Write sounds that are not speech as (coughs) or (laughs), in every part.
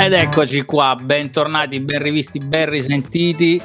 Ed eccoci qua, bentornati, ben rivisti, ben risentiti.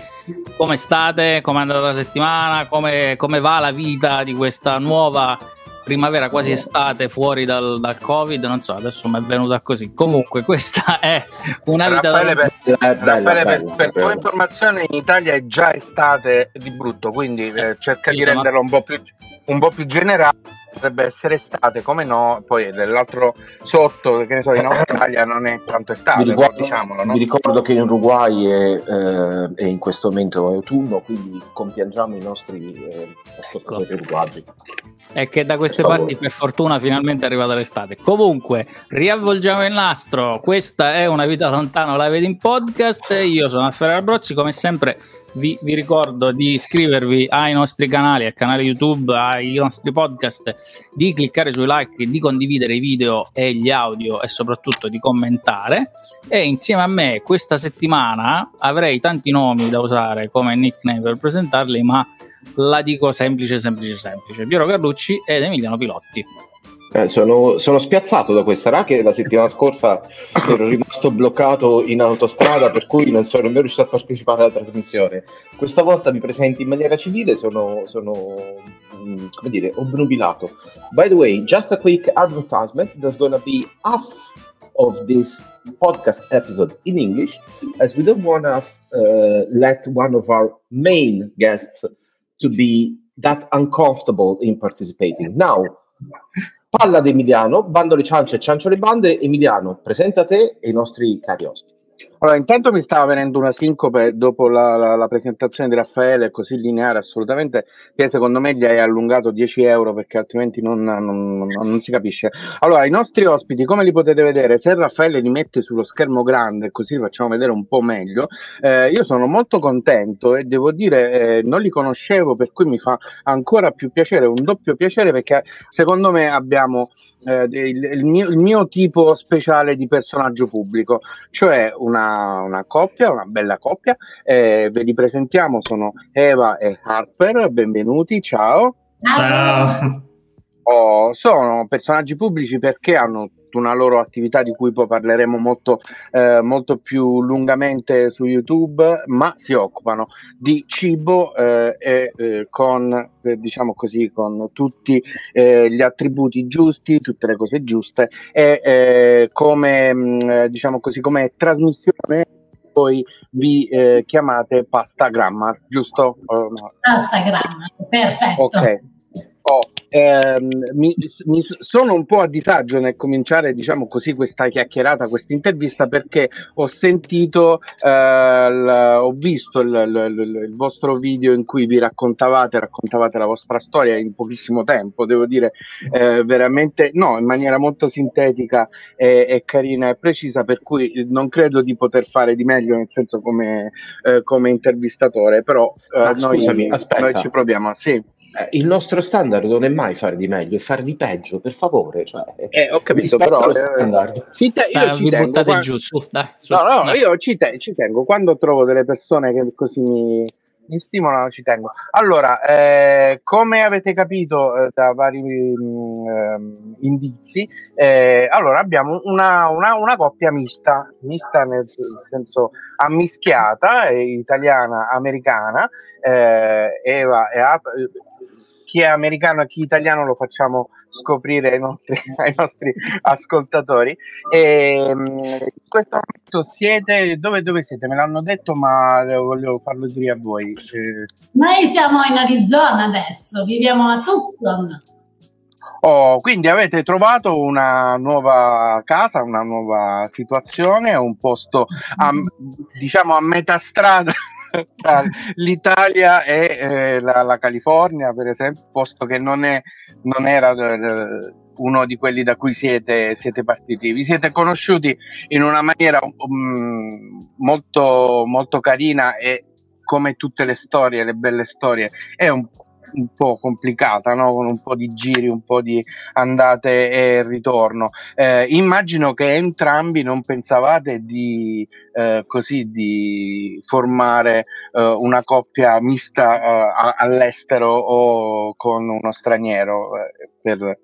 Come state? Come è andata la settimana? Come, come va la vita di questa nuova primavera, quasi estate, fuori dal, dal, Covid? Non so, adesso mi è venuta così. Comunque, questa (laughs) è una vita Raffaele, da... per, Raffaele, per, per tua informazione, in Italia è già estate di brutto, quindi eh, cerca di renderlo un po' più, un po' più generale potrebbe essere estate, come no, poi dell'altro sotto, che ne so, in Australia non è tanto estate, vi ricordo, diciamolo. No? Vi ricordo che in Uruguay è, eh, è, in questo momento autunno, quindi compiangiamo i nostri eh, ascoltatori ecco. uruguagi. È che da queste per parti, per fortuna, finalmente è arrivata l'estate. Comunque, riavvolgiamo il nastro. Questa è una vita lontana, la vedi in podcast. Io sono Alfredo Brozzi, come sempre vi, vi, ricordo di iscrivervi ai nostri canali, al canale YouTube, ai nostri podcast, di cliccare sui like, di condividere i video e gli audio e soprattutto di commentare. E insieme a me questa settimana avrei tanti nomi da usare come nickname per presentarli, ma la dico semplice, semplice, semplice. Piero Carlucci ed Emiliano Pilotti. Eh, sono, sono, spiazzato da questa, che la settimana scorsa (coughs) ero rimasto bloccato in autostrada per cui non sono nemmeno riuscito a partecipare alla trasmissione. Questa volta mi presenti in maniera civile, sono, sono mm, come dire, obnubilato. By the way, just a quick advertisement, there's gonna be half of this podcast episode in English as we don't wanna uh, let one of our main guests to be that uncomfortable in participating. Now, Palla di Emiliano, bando le ciance e ciancio le bande. Emiliano, presenta te e i nostri cari ospiti. Allora, intanto mi stava venendo una sincope dopo la, la, la, presentazione di Raffaele, così lineare assolutamente, che secondo me gli hai allungato 10 euro perché altrimenti non, non, non, si capisce. Allora, i nostri ospiti, come li potete vedere, se Raffaele li mette sullo schermo grande, così facciamo vedere un po' meglio, eh, io sono molto contento e devo dire, eh, non li conoscevo, per cui mi fa ancora più piacere, un doppio piacere, perché secondo me abbiamo eh, il, il, mio, il mio tipo speciale di personaggio pubblico, cioè una una, coppia, una bella coppia. Eh, ve li presentiamo, sono Eva e Harper, benvenuti, ciao. Ciao. Oh, sono personaggi pubblici perché hanno una loro attività di cui poi parleremo molto, eh, molto più lungamente su YouTube, ma si occupano di cibo eh, e eh, con, eh, diciamo così, con tutti eh, gli attributi giusti, tutte le cose giuste e eh, come, mh, mm, diciamo così, come trasmissione poi vi chiamate Pasta Grammar, giusto? Pasta Grammar, perfetto. Ok. Oh, ehm, mi, mi, sono un po' a disagio nel cominciare, diciamo così, questa chiacchierata, questa intervista, perché ho sentito, eh, l, ho visto il, il, il, vostro video in cui vi raccontavate, raccontavate la vostra storia in pochissimo tempo, devo dire, eh, veramente, no, in maniera molto sintetica e, e, carina e precisa, per cui non credo di poter fare di meglio, nel senso come, eh, come intervistatore, però eh, noi, scusami, noi ci proviamo, sì. Eh, il nostro standard non è mai fare di meglio, è fare di peggio, per favore. Cioè, eh, ho capito, però eh, ci te- io eh, ci tengo, quando... giù, su, dai, su, no, no, dai. io ci, te- ci, tengo. Quando trovo delle persone che così mi, mi stimolano, ci tengo. Allora, eh, come avete capito eh, da vari mh, mm, ehm, indizi, eh, allora abbiamo una, una, una, coppia mista, mista nel senso ammischiata, italiana-americana. Eva e Ap- chi è americano e chi è italiano lo facciamo scoprire ai nostri, (laughs) ai nostri ascoltatori. E, mm, in questo momento siete dove, dove, siete? Me l'hanno detto, ma volevo farlo dire a voi. Eh, Noi siamo in Arizona adesso, viviamo a Tucson. Oh, quindi avete trovato una nuova casa, una nuova situazione, un posto a, diciamo a metà strada tra (laughs) l'Italia e eh, la, la, California, per esempio, posto che non, è, non era eh, uno di quelli da cui siete, siete, partiti. Vi siete conosciuti in una maniera um, molto, molto carina e come tutte le storie, le belle storie, è un un po' complicata, no? con un po' di giri, un po' di andate e ritorno. Eh, immagino che entrambi non pensavate di, eh, così, di formare eh, una coppia mista eh, all'estero o con uno straniero eh, per,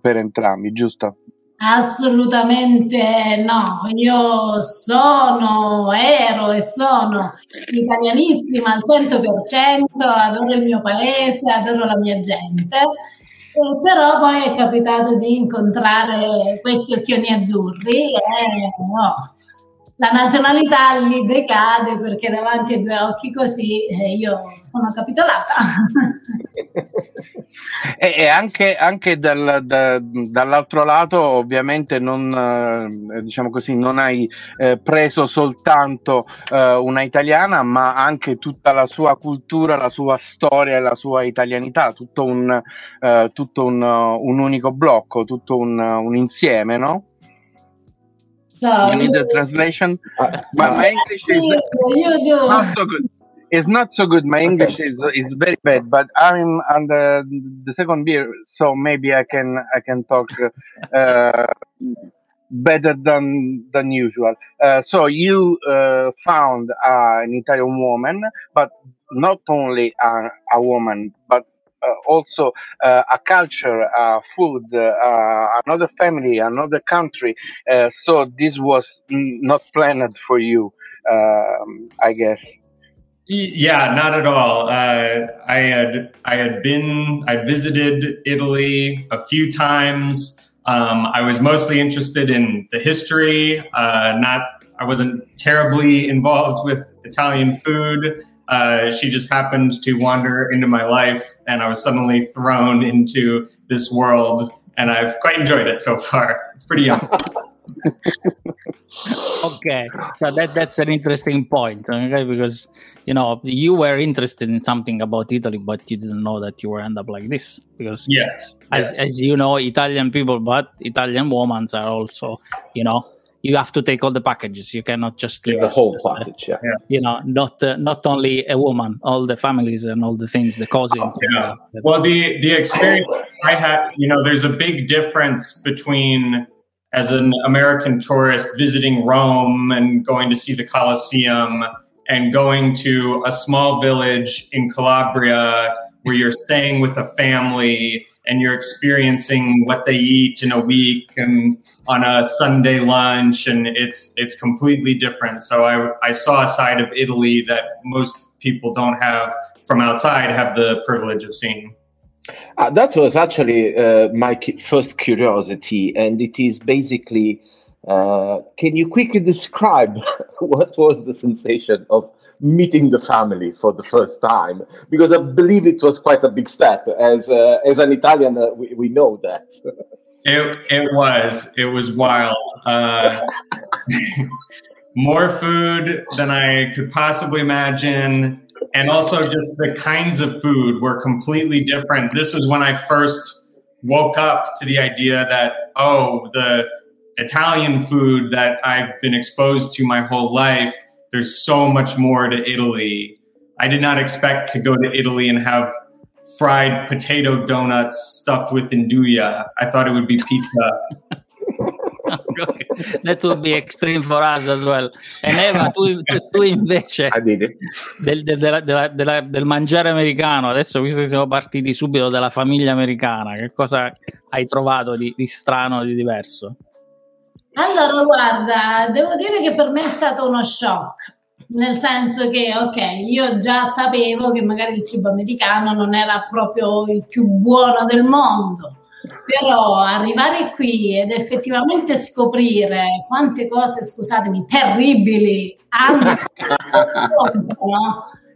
per entrambi, giusto? Assolutamente no, io sono, ero e sono italianissima al 100%, adoro il mio paese, adoro la mia gente, eh, però poi è capitato di incontrare questi occhioni azzurri e no, la nazionalità lì decade perché davanti ai due occhi così eh, io sono capitolata. (laughs) e, e, anche, anche dal, da, dall'altro lato ovviamente non, eh, diciamo così, non hai eh, preso soltanto eh, una italiana ma anche tutta la sua cultura, la sua storia e la sua italianità, tutto un, eh, tutto un, un unico blocco, tutto un, un insieme, no? So you need a translation. Uh, my, my English is not so good. It's not so good. My English is is very bad, but I'm on the the second beer, so maybe I can I can talk uh, (laughs) better than than usual. Uh, so you uh, found uh, an Italian woman, but not only a, a woman, but uh, also uh, a culture, uh, food, another family, another country. so this was not planned for you, um, I guess. Yeah, not at all. Uh, I had I had been I visited Italy a few times. Um, I was mostly interested in the history. Uh, not I wasn't terribly involved with Italian food. Uh, she just happened to wander into my life, and I was suddenly thrown into this world, and I've quite enjoyed it so far. It's pretty young. (laughs) okay, so that that's an interesting point, okay? Because you know you were interested in something about Italy, but you didn't know that you would end up like this. Because yes, as yes. as you know, Italian people, but Italian women are also you know you have to take all the packages. You cannot just leave the whole package. Yeah. You know, not uh, not only a woman, all the families and all the things, the cousins. Yeah. well, the the experience I had, you know, there's a big difference between as an American tourist visiting Rome and going to see the Colosseum and going to a small village in Calabria where you're staying with a family and you're experiencing what they eat in a week and on a Sunday lunch, and it's it's completely different. So I I saw a side of Italy that most people don't have from outside have the privilege of seeing. Uh, that was actually uh, my first curiosity, and it is basically. Uh, can you quickly describe (laughs) what was the sensation of meeting the family for the first time because I believe it was quite a big step. As uh, as an Italian, uh, we, we know that. it it was it was wild. Uh, (laughs) more food than I could possibly imagine, and also just the kinds of food were completely different. This was when I first woke up to the idea that oh the Italian food that I've been exposed to my whole life there's so much more to Italy. I did not expect to go to Italy and have fried potato donuts stuffed with induja. I thought it would be pizza. (laughs) that would be extreme for us as well. E Eva, tu, tu invece (laughs) del, del, del, del, mangiare americano, adesso visto che siamo partiti subito dalla famiglia americana, che cosa hai trovato di, di strano, di diverso? Allora, guarda, devo dire che per me è stato uno shock, nel senso che, ok, io già sapevo che magari il cibo americano non era proprio il più buono del mondo, però arrivare qui ed effettivamente scoprire quante cose, scusatemi, terribili hanno no?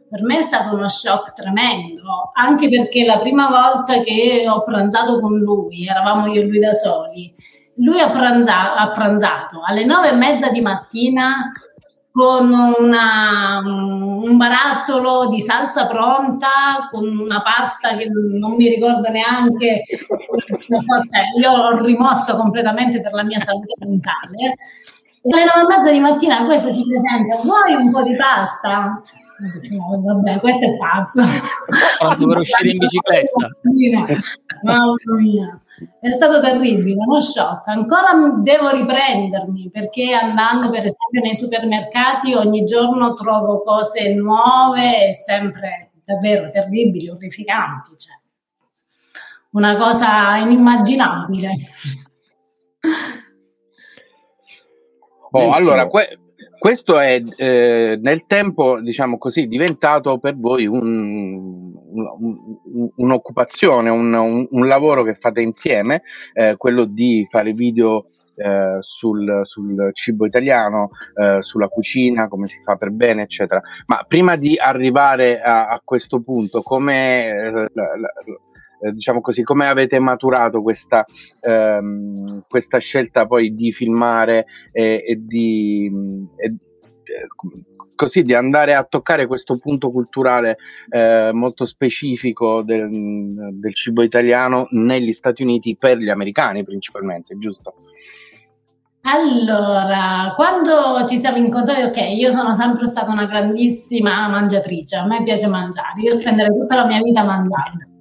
per me è stato uno shock tremendo, anche perché la prima volta che ho pranzato con lui, eravamo io e lui da soli, lui ha pranzato, ha pranzato alle nove e mezza di mattina con una, un barattolo di salsa pronta, con una pasta che non mi ricordo neanche, cioè, io l'ho rimosso completamente per la mia salute mentale. Alle nove e mezza di mattina questo si presenta, vuoi un po' di pasta? No, vabbè, questo è pazzo. Pronto per uscire in bicicletta. (laughs) Mamma mia. È stato terribile, uno shock. Ancora devo riprendermi perché andando per esempio nei supermercati ogni giorno trovo cose nuove e sempre davvero terribili, orrificanti. Cioè. Una cosa inimmaginabile. (laughs) Oh, allora, que- questo è eh, nel tempo, diciamo così, diventato per voi un, un, un'occupazione, un, un, lavoro che fate insieme, eh, quello di fare video eh, sul, sul, cibo italiano, eh, sulla cucina, come si fa per bene, eccetera. Ma prima di arrivare a, a questo punto, come eh, eh, diciamo così, come avete maturato questa, ehm, questa scelta poi di filmare e, e di e, così di andare a toccare questo punto culturale eh, molto specifico del, del, cibo italiano negli Stati Uniti per gli americani principalmente, giusto? Allora, quando ci siamo incontrati, ok, io sono sempre stata una grandissima mangiatrice, a me piace mangiare, io spenderei tutta la mia vita mangiando.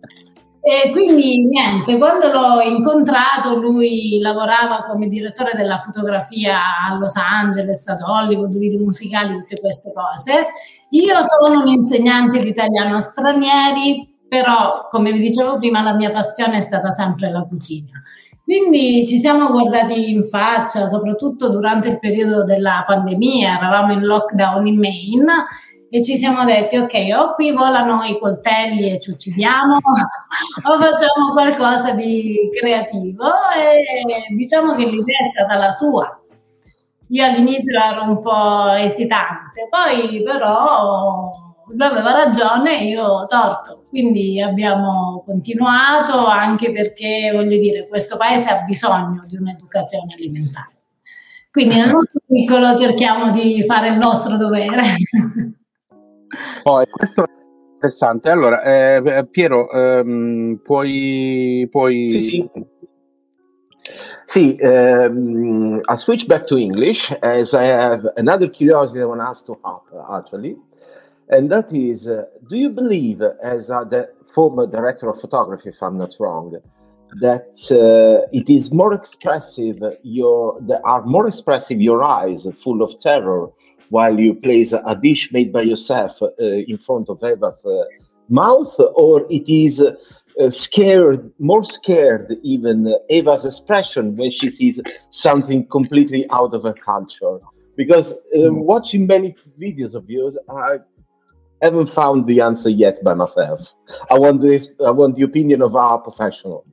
E quindi niente, quando l'ho incontrato lui lavorava come direttore della fotografia a Los Angeles, ad Hollywood, video musicali, tutte queste cose. Io sono un insegnante di italiano a stranieri, però come vi dicevo prima la mia passione è stata sempre la cucina. Quindi ci siamo guardati in faccia, soprattutto durante il periodo della pandemia, eravamo in lockdown in Maine e ci siamo detti ok o qui volano i coltelli e ci uccidiamo (laughs) o facciamo qualcosa di creativo e diciamo che l'idea è stata la sua. Io all'inizio ero un po' esitante poi però lui aveva ragione e io torto. Quindi abbiamo continuato anche perché voglio dire questo paese ha bisogno di un'educazione alimentare. Quindi nel nostro piccolo cerchiamo di fare il nostro dovere (laughs) Poi, questo è interessante. Allora, eh, Piero, ehm, puoi, puoi... Sì, sì. See, um, I'll switch back to English as I have another curiosity I want to ask to Hop, actually. And that is, uh, do you believe, as the former director of photography, if I'm not wrong, that uh, it is more expressive, your, that are more expressive your eyes full of terror while you place a dish made by yourself uh, in front of Eva's uh, mouth, or it is uh, scared, more scared even Eva's expression when she sees something completely out of her culture. Because mm. watching many videos of yours, I haven't found the answer yet by myself. I want this. I want the opinion of our professional.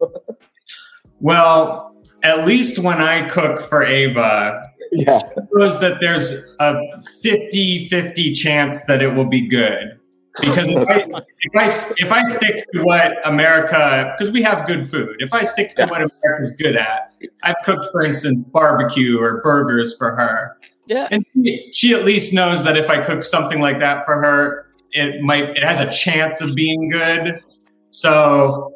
(laughs) well, at least when I cook for Ava, yeah. knows that there's a 50 50 chance that it will be good. Because if I, if I, if I stick to what America, because we have good food, if I stick to yeah. what America's good at, I've cooked, for instance, barbecue or burgers for her. Yeah. And she, she at least knows that if I cook something like that for her, it might, it has a chance of being good. So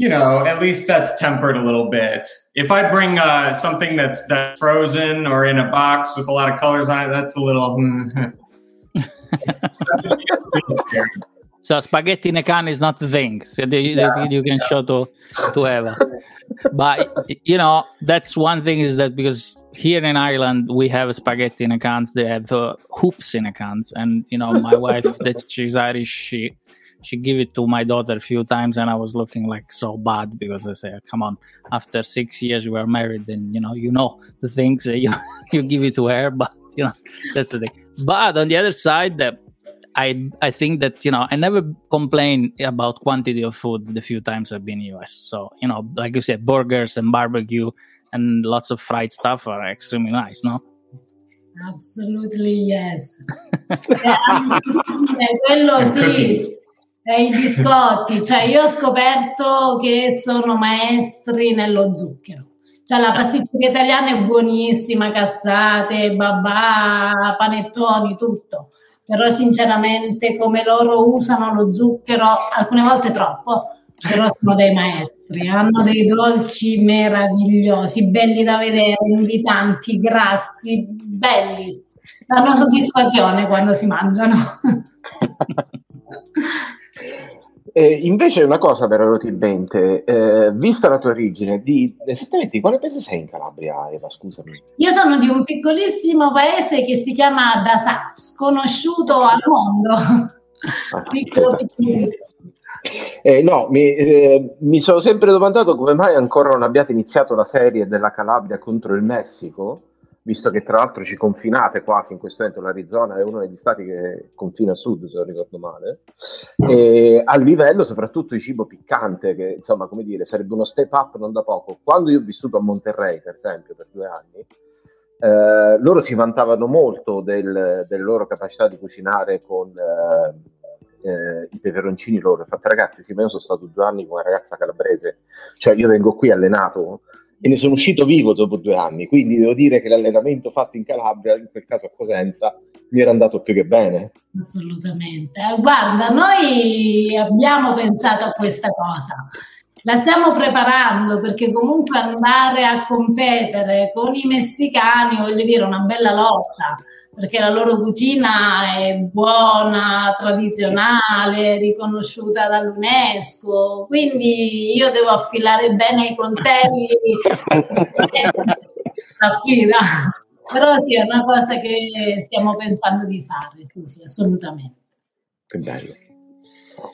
you know, at least that's tempered a little bit. If I bring uh, something that's that's frozen or in a box with a lot of colors on it, that's a little. that's, (laughs) that's so spaghetti in a can is not the thing so that you, yeah. you can show to to Eva. but you know that's one thing is that because here in Ireland we have spaghetti in a cans, they have uh, hoops in a cans, and you know my wife that she's Irish, she she gave it to my daughter a few times and i was looking like so bad because i said come on after six years we are married and you know you know the things that you, (laughs) you give it to her (laughs) but you know that's the thing but on the other side that I I think that you know I never complain about quantity of food the few times I've been in US. So you know, like you said, burgers and barbecue and lots of fried stuff are extremely nice, no? Absolutely yes. (laughs) quello sì. E i biscotti, cioè io ho scoperto che sono maestri nello zucchero. Cioè la pasticceria italiana è buonissima, cassate, babà, panettoni, tutto. Però sinceramente come loro usano lo zucchero, alcune volte troppo, però sono dei maestri, hanno dei dolci meravigliosi, belli da vedere, invitanti, grassi, belli. Danno soddisfazione quando si mangiano. (laughs) Eh, invece una cosa però ti mente, eh, vista la tua origine, di esattamente di quale paese sei in Calabria, Eva? Scusami. Io sono di un piccolissimo paese che si chiama Dasà, sconosciuto al mondo. Ah, (laughs) piccolo, eh, no, mi, eh, mi, sono sempre domandato come mai ancora non abbiate iniziato la serie della Calabria contro il Messico, visto che tra l'altro ci confinate quasi in questo momento l'Arizona è uno degli stati che confina a sud, se non ricordo male, e a livello soprattutto di cibo piccante, che insomma, come dire, sarebbe uno step up non da poco. Quando io ho vissuto a Monterrey, per esempio, per due anni, eh, loro si vantavano molto del, delle loro capacità di cucinare con eh, eh, i peperoncini loro. Infatti, ragazzi, sì, io sono stato due anni con una ragazza calabrese, cioè io vengo qui allenato e ne sono uscito vivo dopo due anni, quindi devo dire che l'allenamento fatto in Calabria, in quel caso a Cosenza, mi era andato più che bene. Assolutamente. Guarda, noi abbiamo pensato a questa cosa la stiamo preparando perché comunque andare a competere con i messicani, voglio dire, una bella lotta, perché la loro cucina è buona, tradizionale, riconosciuta dall'UNESCO, quindi io devo affilare bene i coltelli. (laughs) la sfida. Però sì, è una cosa che stiamo pensando di fare, sì, sì, assolutamente. Che bello.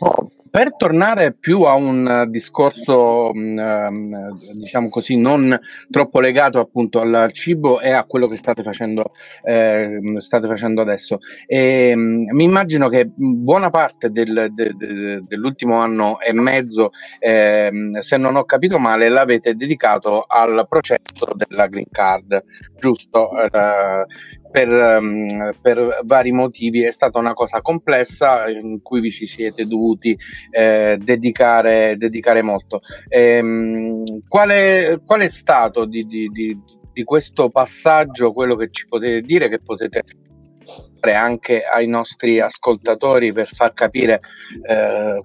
Oh, per tornare più a un discorso, mm, ehm, diciamo così, non troppo legato appunto al cibo e a quello che state facendo, eh, state facendo adesso, e, mm, mi immagino che buona parte del, de, de, dell'ultimo anno e mezzo, eh, se non ho capito male, l'avete dedicato al processo della green card, giusto? Eh, per, um, per, vari motivi è stata una cosa complessa in cui vi ci siete dovuti eh, dedicare, dedicare, molto. Ehm, qual, qual, è stato di, di, di, di, questo passaggio quello che ci potete dire, che potete fare anche ai nostri ascoltatori per far capire eh,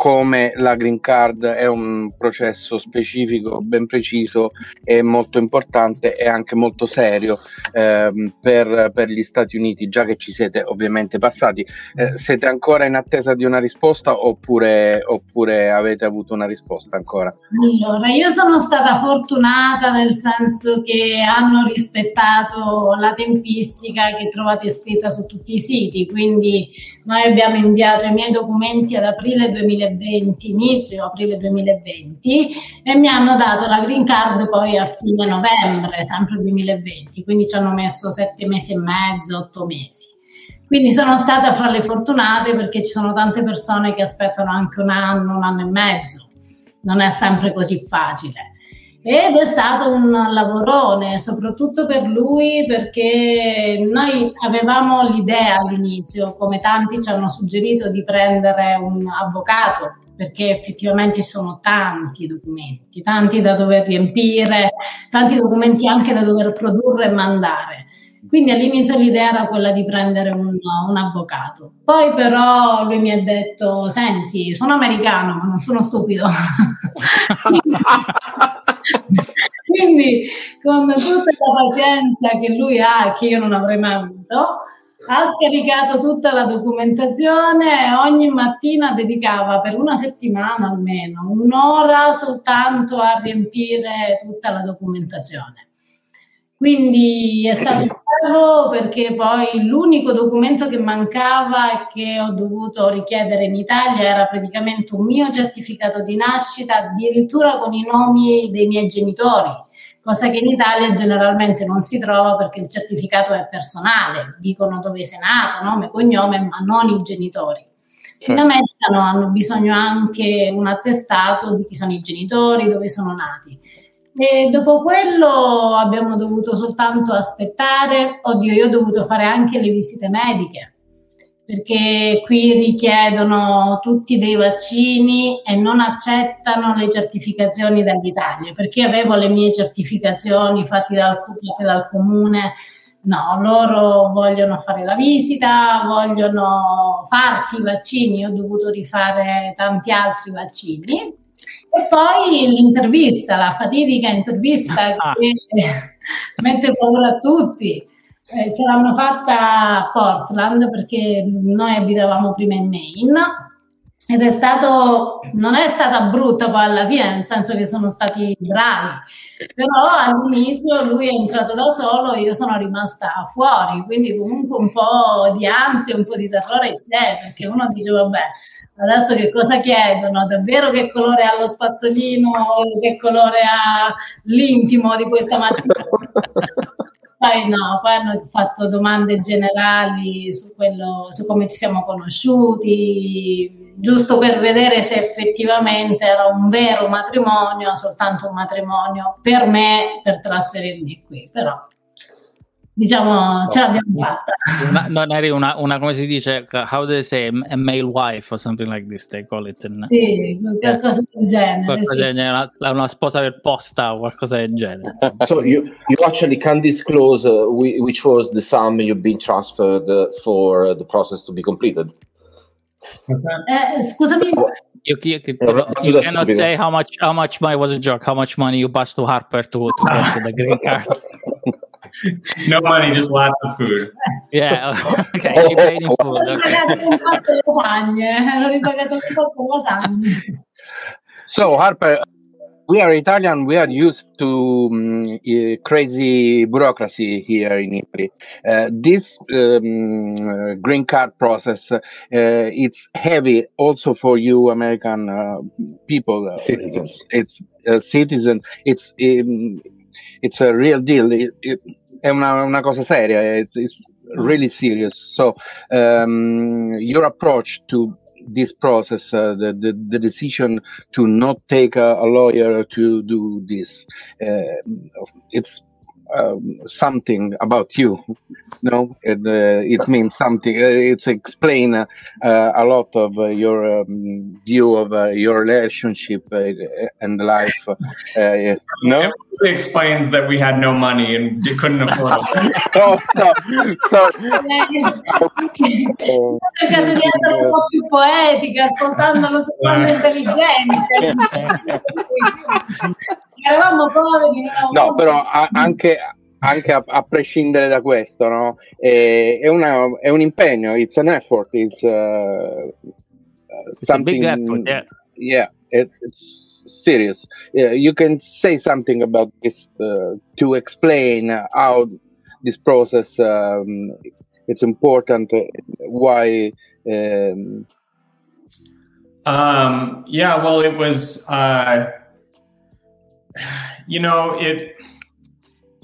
come la green card è un processo specifico, ben preciso e molto importante e anche molto serio ehm, per, per, gli Stati Uniti, già che ci siete ovviamente passati. Eh, siete ancora in attesa di una risposta oppure, oppure avete avuto una risposta ancora? Allora, io sono stata fortunata nel senso che hanno rispettato la tempistica che trovate scritta su tutti i siti, quindi noi abbiamo inviato i miei documenti ad aprile 2020 2020, inizio aprile 2020 e mi hanno dato la green card poi a fine novembre, sempre 2020, quindi ci hanno messo sette mesi e mezzo, otto mesi. Quindi sono stata fra le fortunate perché ci sono tante persone che aspettano anche un anno, un anno e mezzo. Non è sempre così facile. Ed è stato un lavorone, soprattutto per lui, perché noi avevamo l'idea all'inizio, come tanti ci hanno suggerito, di prendere un avvocato, perché effettivamente sono tanti documenti, tanti da dover riempire, tanti documenti anche da dover produrre e mandare. Quindi all'inizio l'idea era quella di prendere un, un, avvocato. Poi però lui mi ha detto, senti, sono americano, ma non sono stupido. (laughs) (laughs) (laughs) Quindi con tutta la pazienza che lui ha, che io non avrei mai avuto, ha scaricato tutta la documentazione e ogni mattina dedicava per una settimana almeno un'ora soltanto a riempire tutta la documentazione. Quindi è stato bravo perché poi l'unico documento che mancava e che ho dovuto richiedere in Italia era praticamente un mio certificato di nascita, addirittura con i nomi dei miei genitori, cosa che in Italia generalmente non si trova perché il certificato è personale, dicono dove sei nato, nome, cognome, ma non i genitori. In certo. America no, hanno bisogno anche un attestato di chi sono i genitori, dove sono nati. E dopo quello abbiamo dovuto soltanto aspettare, oddio, io ho dovuto fare anche le visite mediche, perché qui richiedono tutti dei vaccini e non accettano le certificazioni dall'Italia, perché avevo le mie certificazioni fatte dal, fatte dal comune, no, loro vogliono fare la visita, vogliono farti i vaccini, io ho dovuto rifare tanti altri vaccini e poi l'intervista, la fatidica intervista ah. che (laughs) mette paura a tutti. Eh, ce l'hanno fatta a Portland perché noi abitavamo prima in Maine ed è stato, non è stata brutta poi alla fine, nel senso che sono stati bravi, però all'inizio lui è entrato da solo e io sono rimasta fuori, quindi comunque un po' di ansia, un po' di terrore c'è, perché uno dice vabbè, Adesso che cosa chiedono? Davvero che colore ha lo spazzolino? Che colore ha l'intimo di questa mattina? (laughs) poi no, poi hanno fatto domande generali su, quello, su come ci siamo conosciuti, giusto per vedere se effettivamente era un vero matrimonio, soltanto un matrimonio per me per trasferirmi qui, però diciamo ce l'abbiamo fatta. Una, non eri una, una, come si dice, how do they say, a male wife or something like this, they call it. In, sì, qualcosa del genere. Qualcosa sì. del genere una, una, sposa per posta o qualcosa del genere. (laughs) so you, you actually can disclose uh, which was the sum you've been transferred uh, for the process to be completed? Eh, scusami. You, you, you, you cannot say how much how much money was a joke. How much money you passed to Harper to, to get to the green card? (laughs) no money, just lots of food. Yeah, (laughs) okay. She paid in food. Okay. so Harper, we are Italian. We are used to um, uh, crazy bureaucracy here in Italy. Uh, this um, green card process, uh, it's heavy also for you American uh, people. Citizens. It's, it's a citizen. It's um, it's a real deal. It, it, è una, una, cosa seria. It's, it's really serious. So um, your approach to this process, uh, the, the, the decision to not take a, a lawyer to do this, uh, it's um, something about you. No, it, uh, it means something. it's explain a lot of your um, view of your relationship and life. (laughs) no, it explains that we had no money and we couldn't afford it. (laughs) oh, so, so, (laughs) cercando di essere un po' più poetica, spostandolo su quando intelligente. Eravamo poveri, No, però a, anche, anche a, a, prescindere da questo, no? è, è, una, è, un impegno, it's an effort, it's, uh, it's something. a big effort, yeah. Yeah, it, it's serious. Yeah, you can say something about this uh, to explain how this process um, it's important, why. Um, um, yeah, well, it was. Uh, you know, it,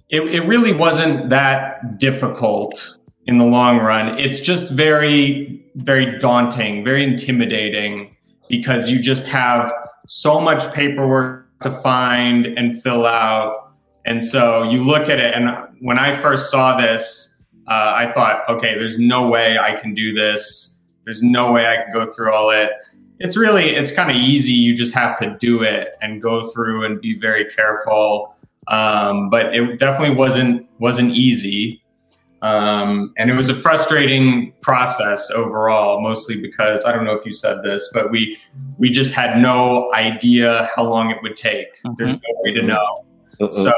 it it really wasn't that difficult in the long run. It's just very very daunting, very intimidating because you just have so much paperwork to find and fill out. And so you look at it, and when I first saw this, uh, I thought, okay, there's no way I can do this. There's no way I can go through all it it's really it's kind of easy. You just have to do it and go through and be very careful. Um, but it definitely wasn't wasn't easy. Um, and it was a frustrating process overall mostly because i don't know if you said this but we we just had no idea how long it would take. Mm-hmm. there's no way to know. Uh so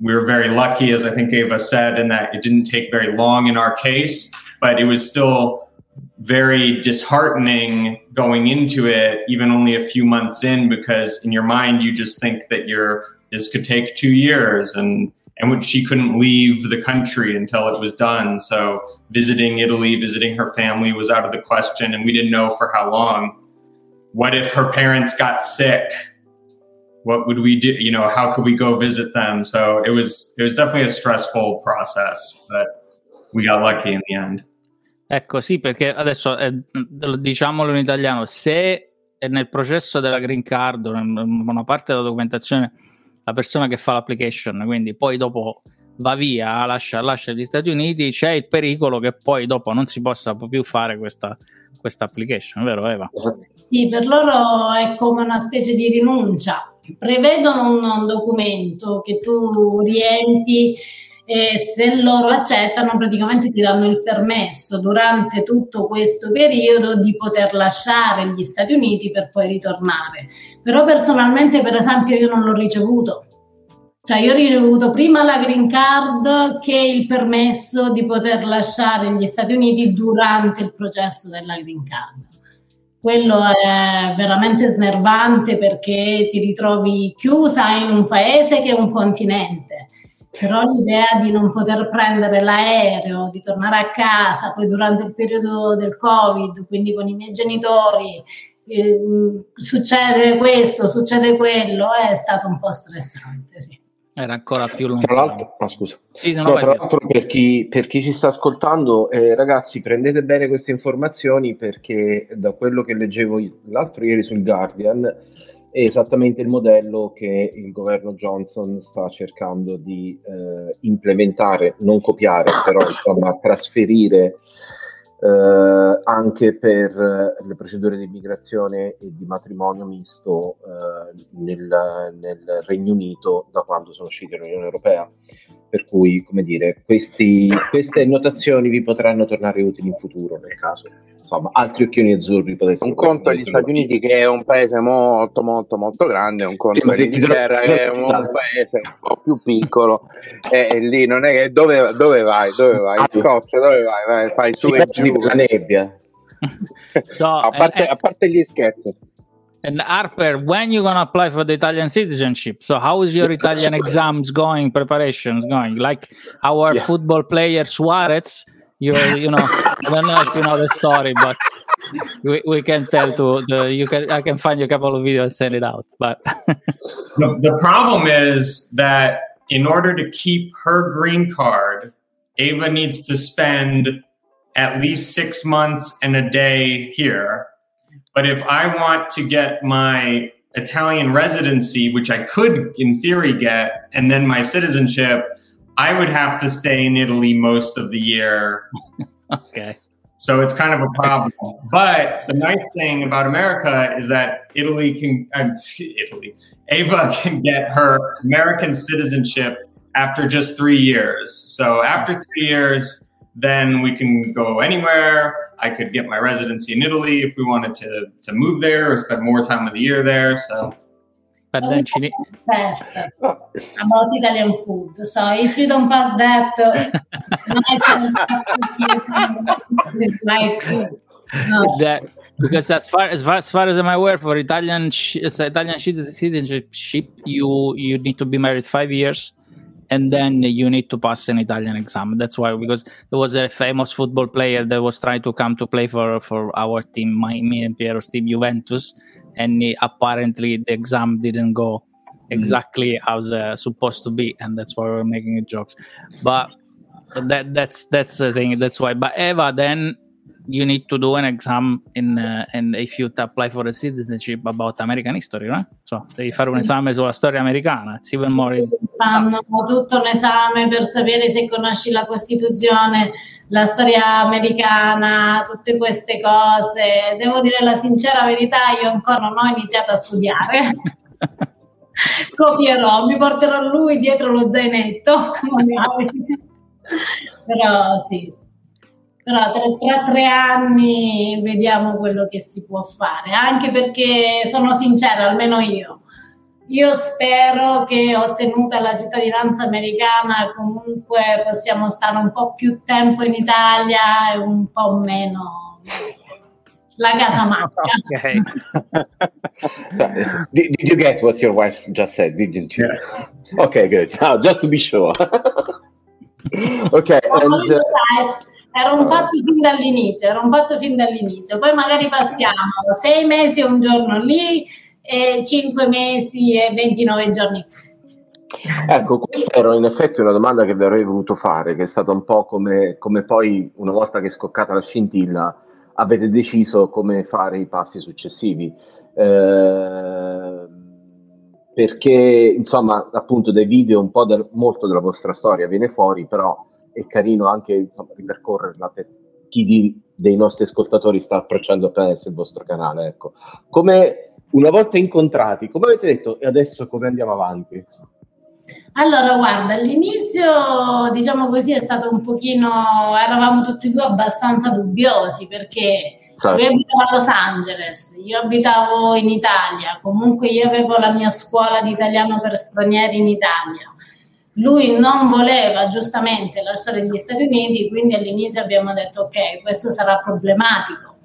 we were very lucky as i think ava said in that it didn't take very long in our case but it was still very disheartening going into it, even only a few months in, because in your mind you just think that you're this could take two years, and and when she couldn't leave the country until it was done. So visiting Italy, visiting her family was out of the question, and we didn't know for how long. What if her parents got sick? What would we do? You know, how could we go visit them? So it was it was definitely a stressful process, but we got lucky in the end. Ecco, sì, perché adesso eh, diciamolo in italiano, se nel processo della green card, una parte della documentazione, la persona che fa l'application, quindi poi dopo va via, lascia, lascia gli Stati Uniti, c'è il pericolo che poi dopo non si possa più fare questa, questa application, vero Eva? Sì, per loro è come una specie di rinuncia. Prevedono un, un documento che tu riempi e se loro accettano praticamente ti danno il permesso durante tutto questo periodo di poter lasciare gli Stati Uniti per poi ritornare. Però personalmente per esempio io non l'ho ricevuto. Cioè io ho ricevuto prima la green card che il permesso di poter lasciare gli Stati Uniti durante il processo della green card. Quello è veramente snervante perché ti ritrovi chiusa in un paese che è un continente però l'idea di non poter prendere l'aereo, di tornare a casa, poi durante il periodo del Covid, quindi con i miei genitori, eh, succede questo, succede quello, è stato un po' stressante, sì. Era ancora più lontano. Tra l'altro, ah, scusa. Sì, no, tra l'altro per chi, per chi ci sta ascoltando, eh, ragazzi, prendete bene queste informazioni perché da quello che leggevo l'altro ieri sul Guardian è esattamente il modello che il governo Johnson sta cercando di eh, implementare, non copiare, però insomma trasferire eh, anche per eh, le procedure di immigrazione e di matrimonio misto eh, nel, nel Regno Unito da quando sono usciti dall'Unione Europea. Per cui, come dire, questi- queste notazioni vi potranno tornare utili in futuro nel caso. Insomma, altri occhioni azzurri potessero Un conto è gli Stati Uniti che è un paese molto molto molto grande, un conto Sì, ma è se ti l'Inghilterra trovi- che è un paese un po' più piccolo e, e lì non è che dove, dove vai, dove vai, in Scozia, dove vai, vai, fai su e giù. la nebbia. (laughs) So, a, parte, and, a parte gli scherzi. and Harper, when you gonna apply for the Italian citizenship? So how is your Italian exams going? Preparations going? Like our Yeah. football player Suarez. You you know I don't know if you know the story, but we, we can tell to the you can I can find you a couple of videos send it out. But (laughs) The, the problem is that in order to keep her green card, Ava needs to spend at least six months and a day here. But if I want to get my Italian residency, which I could in theory get, and then my citizenship, I would have to stay in Italy most of the year (laughs) okay. so it's kind of a problem. But the nice thing about America is that Italy can, uh, (laughs) Italy, Ava can get her American citizenship after just three years. So after three years, then we can go anywhere. I could get my residency in Italy if we wanted to, to move there or spend more time of the year there. So But then she need, Test about Italian food. So if you don't pass that, (laughs) like no. that because as far as far as, far as I'm aware, for Italian Italian citizenship, you you need to be married five years, and then you need to pass an Italian exam. That's why because there was a famous football player that was trying to come to play for for our team, my me and Piero's team Juventus, and apparently the exam didn't go exactly as uh, supposed to be, and that's why we're making jokes. But that that's that's the thing. That's why. But Eva, then you need to do an exam in uh, and if you apply for a citizenship about American history, right? So devi fare un esame sulla storia americana. It's even more. fanno tutto un esame per sapere se conosci la Costituzione, la storia americana, tutte queste cose. Devo dire la sincera verità, io ancora non ho iniziato a studiare. (laughs) Copierò, mi porterò lui dietro lo zainetto. (laughs) (laughs) Però sì. Però tra, tra tre anni vediamo quello che si può fare, anche perché sono sincera, almeno io. Io spero che ottenuta la cittadinanza americana comunque possiamo stare un po' più tempo in Italia e un po' meno la casa manca. (laughs) Okay. did, did you get what your wife just said? Didn't you? Yes. Okay, good. Now, just to be sure. (laughs) okay, and uh, Era un patto fin dall'inizio, era un patto fin dall'inizio. Poi magari passiamo sei mesi e un giorno lì e cinque mesi e 29 giorni. Ecco, questa era in effetti una domanda che vi avrei voluto fare, che è stata un po' come, come poi, una volta che è scoccata la scintilla, avete deciso come fare i passi successivi. Eh, perché, insomma, appunto, dai video un po' del- molto della vostra storia viene fuori, però è carino anche insomma, ripercorrerla per chi di- dei nostri ascoltatori sta approcciando appena adesso il vostro canale. Ecco. Come una volta incontrati, come avete detto, e adesso come andiamo avanti? Allora, guarda, all'inizio, diciamo così, è stato un pochino, eravamo tutti e due abbastanza dubbiosi perché Certo. lui abitava a Los Angeles, io abitavo in Italia, comunque io avevo la mia scuola di italiano per stranieri in Italia. Lui non voleva giustamente lasciare gli Stati Uniti, quindi all'inizio abbiamo detto ok, questo sarà problematico.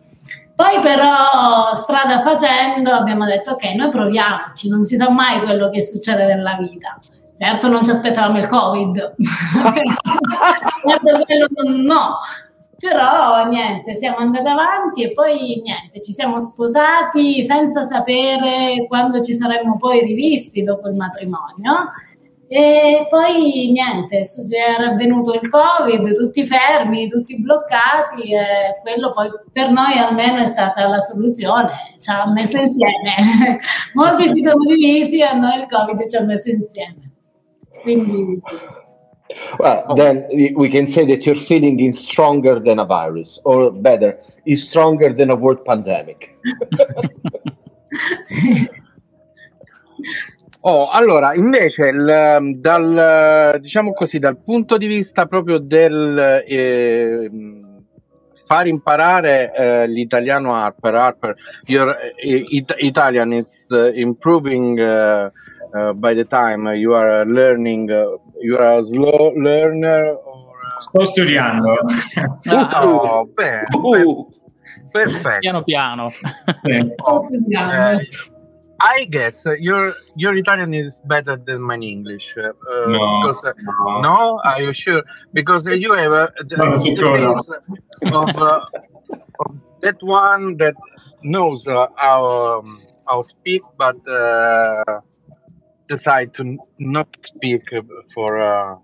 Poi però, strada facendo, abbiamo detto ok, noi proviamoci, non si sa mai quello che succede nella vita. Certo non ci aspettavamo il Covid, (laughs) (laughs) no, però niente, siamo andati avanti e poi niente, ci siamo sposati senza sapere quando ci saremmo poi rivisti dopo il matrimonio E poi niente, era venuto il Covid, tutti fermi, tutti bloccati e quello poi per noi almeno è stata la soluzione, ci ha messo insieme. (laughs) Molti si sono divisi e a noi il Covid ci ha messo insieme. Quindi... Well, then we can say that your feeling is stronger than a virus, or better, is stronger than a world pandemic. (laughs) (laughs) Oh, allora, invece, il, dal, diciamo così, dal punto di vista proprio del eh, far imparare eh, l'italiano Harper, Harper, your uh, it, Italian is uh, improving uh, by the time you are learning, you are a slow learner or... Sto studiando. oh, bene, uh. perfetto. Piano piano. Sto studiando. I guess your your Italian is better than my English. Uh, no, because, uh, no. no. Are you sure? Because uh, you have uh, the, the of, uh, of that one that knows uh, how um, how speak, but uh, decide to not speak for uh,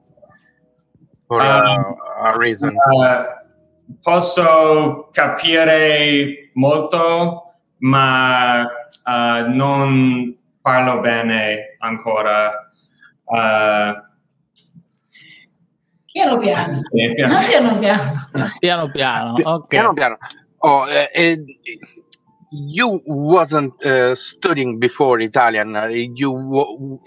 for Um, uh, a reason. Uh, posso capire molto, ma uh, non parlo bene ancora. Uh, Piano piano. sì, No, piano piano. Piano piano, ok. Piano piano. Oh, uh, uh, you wasn't uh, studying before Italian. You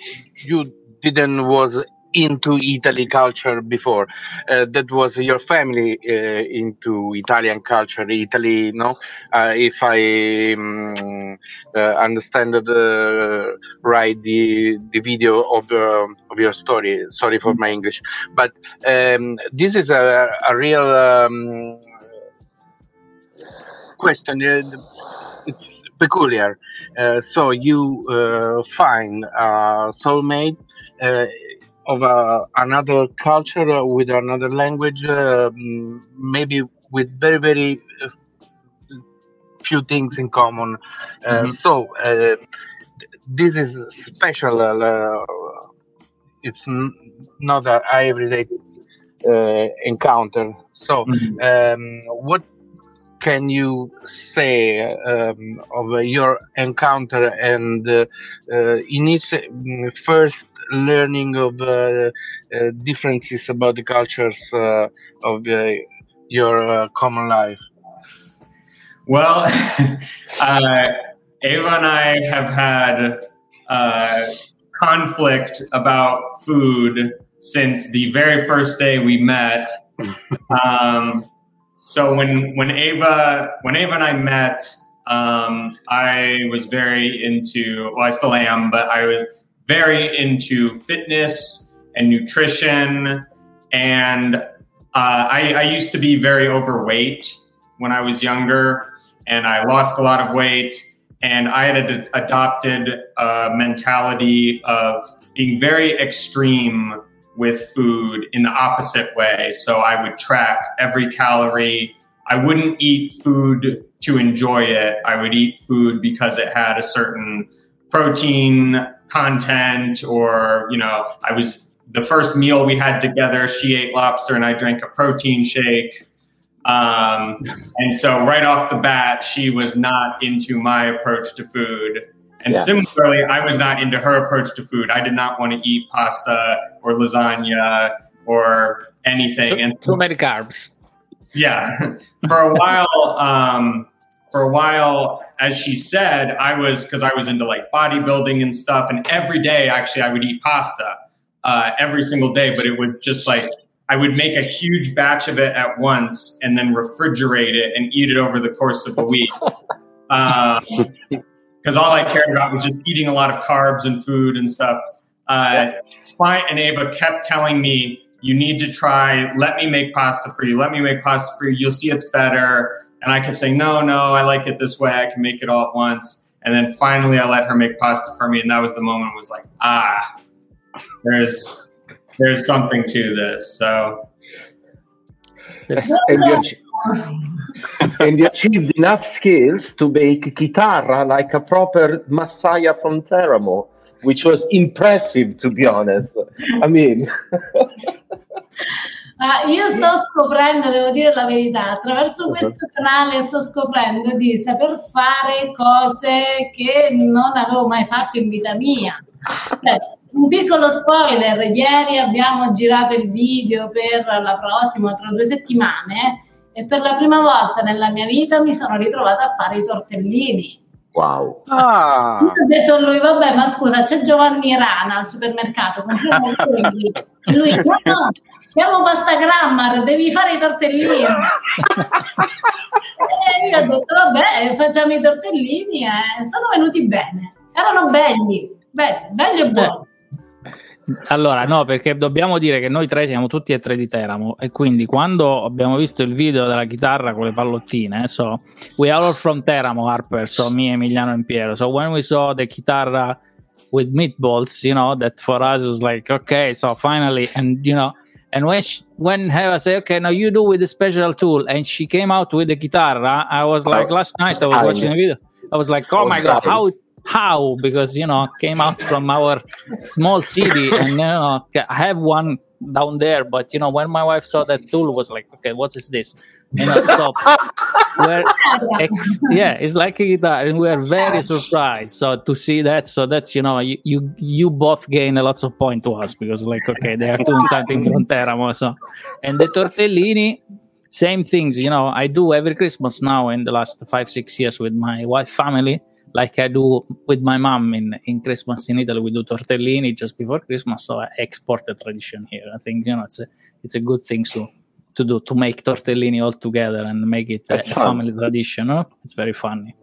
you didn't was into Italy culture before. Uh, that was your family uh, into Italian culture. Italy, no. Uh, if I um, uh, understand the right the the video of of your story. Sorry for my English, but um, this is a, a real. Um, question. It's peculiar. Uh, so you uh, find a soulmate of uh, another culture with another language, uh, mm, maybe with very very uh, few things in common. Uh, Mhm. So uh, this is special. Uh, it's n- not a everyday uh, encounter. So Mhm. um, what can you say um, of your encounter and uh, uh, initial first learning of uh, uh, differences about the cultures uh, of uh, your uh, common life? Well, (laughs) uh, Ava and I have had uh, conflict about food since the very first day we met. (laughs) Um, so when when Ava when Ava and I met, um, I was very into well, I still am, but I was very into fitness and nutrition, and uh, I, I used to be very overweight when I was younger, and I lost a lot of weight. And I had ad- adopted a mentality of being very extreme with food in the opposite way. So I would track every calorie. I wouldn't eat food to enjoy it. I would eat food because it had a certain protein content, or, you know, I was the first meal we had together, she ate lobster and I drank a protein shake. Um, and so right off the bat, she was not into my approach to food. And Yeah. similarly, I was not into her approach to food. I did not want to eat pasta or lasagna or anything. Too, and too many carbs. yeah, (laughs) for a while, um, for a while, as she said, I was because I was into like bodybuilding and stuff, and every day actually I would eat pasta uh, every single day, but it was just like I would make a huge batch of it at once and then refrigerate it and eat it over the course of a week. (laughs) Because all I cared about was just eating a lot of carbs and food and stuff. Uh, Fine and Ava kept telling me, you need to try, let me make pasta for you, let me make pasta for you, you'll see it's better. And I kept saying, no, no, I like it this way, I can make it all at once. And then finally I let her make pasta for me, and that was the moment I was like, ah, there's there's something to this. So and, you, ach- and you achieved enough skills to make guitarra like a proper messiah from Teramo. which was impressive to be honest. I mean. (laughs) Uh, io sto scoprendo, devo dire la verità, attraverso questo canale sto scoprendo di saper fare cose che non avevo mai fatto in vita mia. Beh, un piccolo spoiler, ieri abbiamo girato il video per la prossima, tra due settimane, e per la prima volta nella mia vita mi sono ritrovata a fare i tortellini. Wow. Ah. Ho detto a lui, vabbè, ma scusa, c'è Giovanni Rana al supermercato, compriamo quelli. E lui, no, no, siamo pasta grammar, devi fare i tortellini. (laughs) e io ho detto, vabbè, facciamo i tortellini e sono venuti bene. Erano belli, belli, belli e buoni. Allora, no, perché dobbiamo dire che noi tre siamo tutti e tre di Teramo e quindi quando abbiamo visto il video della chitarra con le pallottine, so we are all from Teramo, Harper, so me, Emiliano and Piero. So when we saw the chitarra with meatballs, you know, that for us was like, okay, so finally, and you know, and when she, when Heva said, okay, now you do with the special tool, and she came out with the guitar, I was like, last night I was watching the video, I was like, oh my god, how how? Because you know came out from our small city and you know I have one down there but you know when my wife saw that tool was like okay what is this? You know so we're ex- yeah it's like a guitar uh, and we're very surprised so to see that. So that's you know you you, you both gain a lot of point to us because like okay they are doing something from Teramo so. And the tortellini same things you know i do every christmas now in the last five six years with my wife family like I do with my mom in, in Christmas in Italy. We do tortellini just before Christmas, so I export the tradition here. I think you know it's a it's a good thing to to do to make tortellini all together and make it a, a family tradition. No? It's very funny.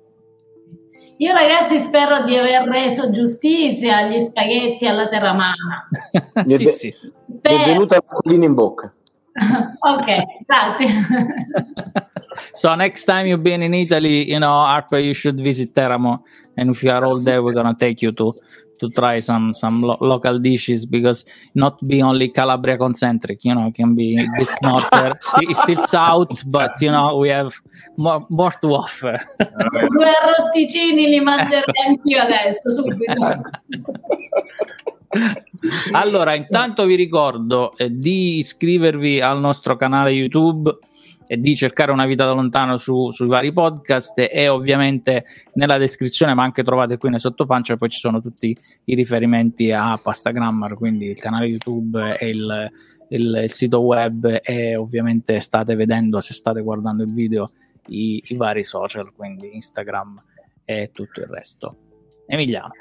Io ragazzi spero di aver reso giustizia agli spaghetti alla terramana. (laughs) sì, sì. Spero. Mi è venuta l'acquolina in bocca. (laughs) ok, grazie. (laughs) so next time you've been in Italy, you know, Harper, you should visit Teramo, and if you are all there, we're gonna take you to to try some some lo- local dishes because not be only Calabria concentric, you know, can be a bit not (laughs) still, still south, but you know, we have more, more to offer. Due arrosticini li mangerei anch'io adesso subito. (laughs) allora, intanto vi ricordo eh, di iscrivervi al nostro canale YouTube e di cercare una vita da lontano su, sui vari podcast e ovviamente nella descrizione ma anche trovate qui nel sottopancia poi ci sono tutti i riferimenti a Pasta Grammar quindi il canale YouTube e il, il, il, sito web e ovviamente state vedendo se state guardando il video i, i vari social quindi Instagram e tutto il resto. Emiliano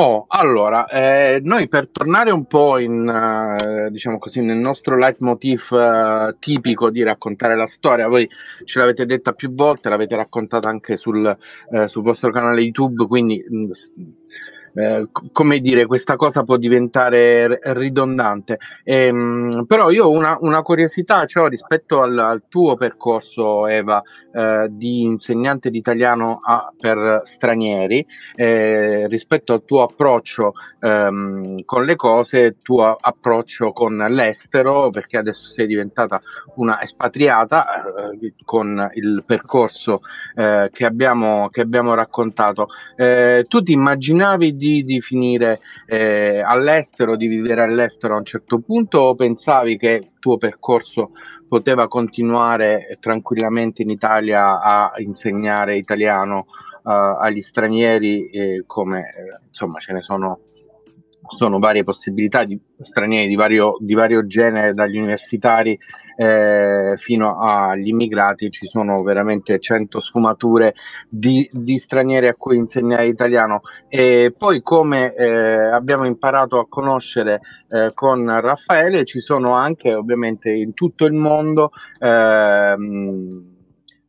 Oh, allora, eh, noi per tornare un po' in, eh, diciamo così, nel nostro leitmotiv eh, tipico di raccontare la storia, voi ce l'avete detta più volte, l'avete raccontata anche sul, eh, sul vostro canale YouTube, quindi mh, mm, eh, come dire, questa cosa può diventare ridondante. Ehm, però io una, una curiosità ho rispetto al, al, tuo percorso, Eva, eh, di insegnante di italiano a, per stranieri, eh, rispetto al tuo approccio ehm, con le cose, tuo approccio con l'estero, perché adesso sei diventata una espatriata eh, con il percorso eh, che abbiamo, che, abbiamo, raccontato. Tu ti immaginavi di, di finire eh, all'estero, di vivere all'estero a un certo punto o pensavi che il tuo percorso poteva continuare tranquillamente in Italia a insegnare italiano uh, agli stranieri eh, come eh, insomma ce ne sono sono varie possibilità di stranieri di vario, di vario genere, dagli universitari eh, fino agli immigrati, ci sono veramente 100 sfumature di, di, stranieri a cui insegnare italiano. E poi, come eh, abbiamo imparato a conoscere eh, con Raffaele, ci sono anche ovviamente in tutto il mondo. Ehm,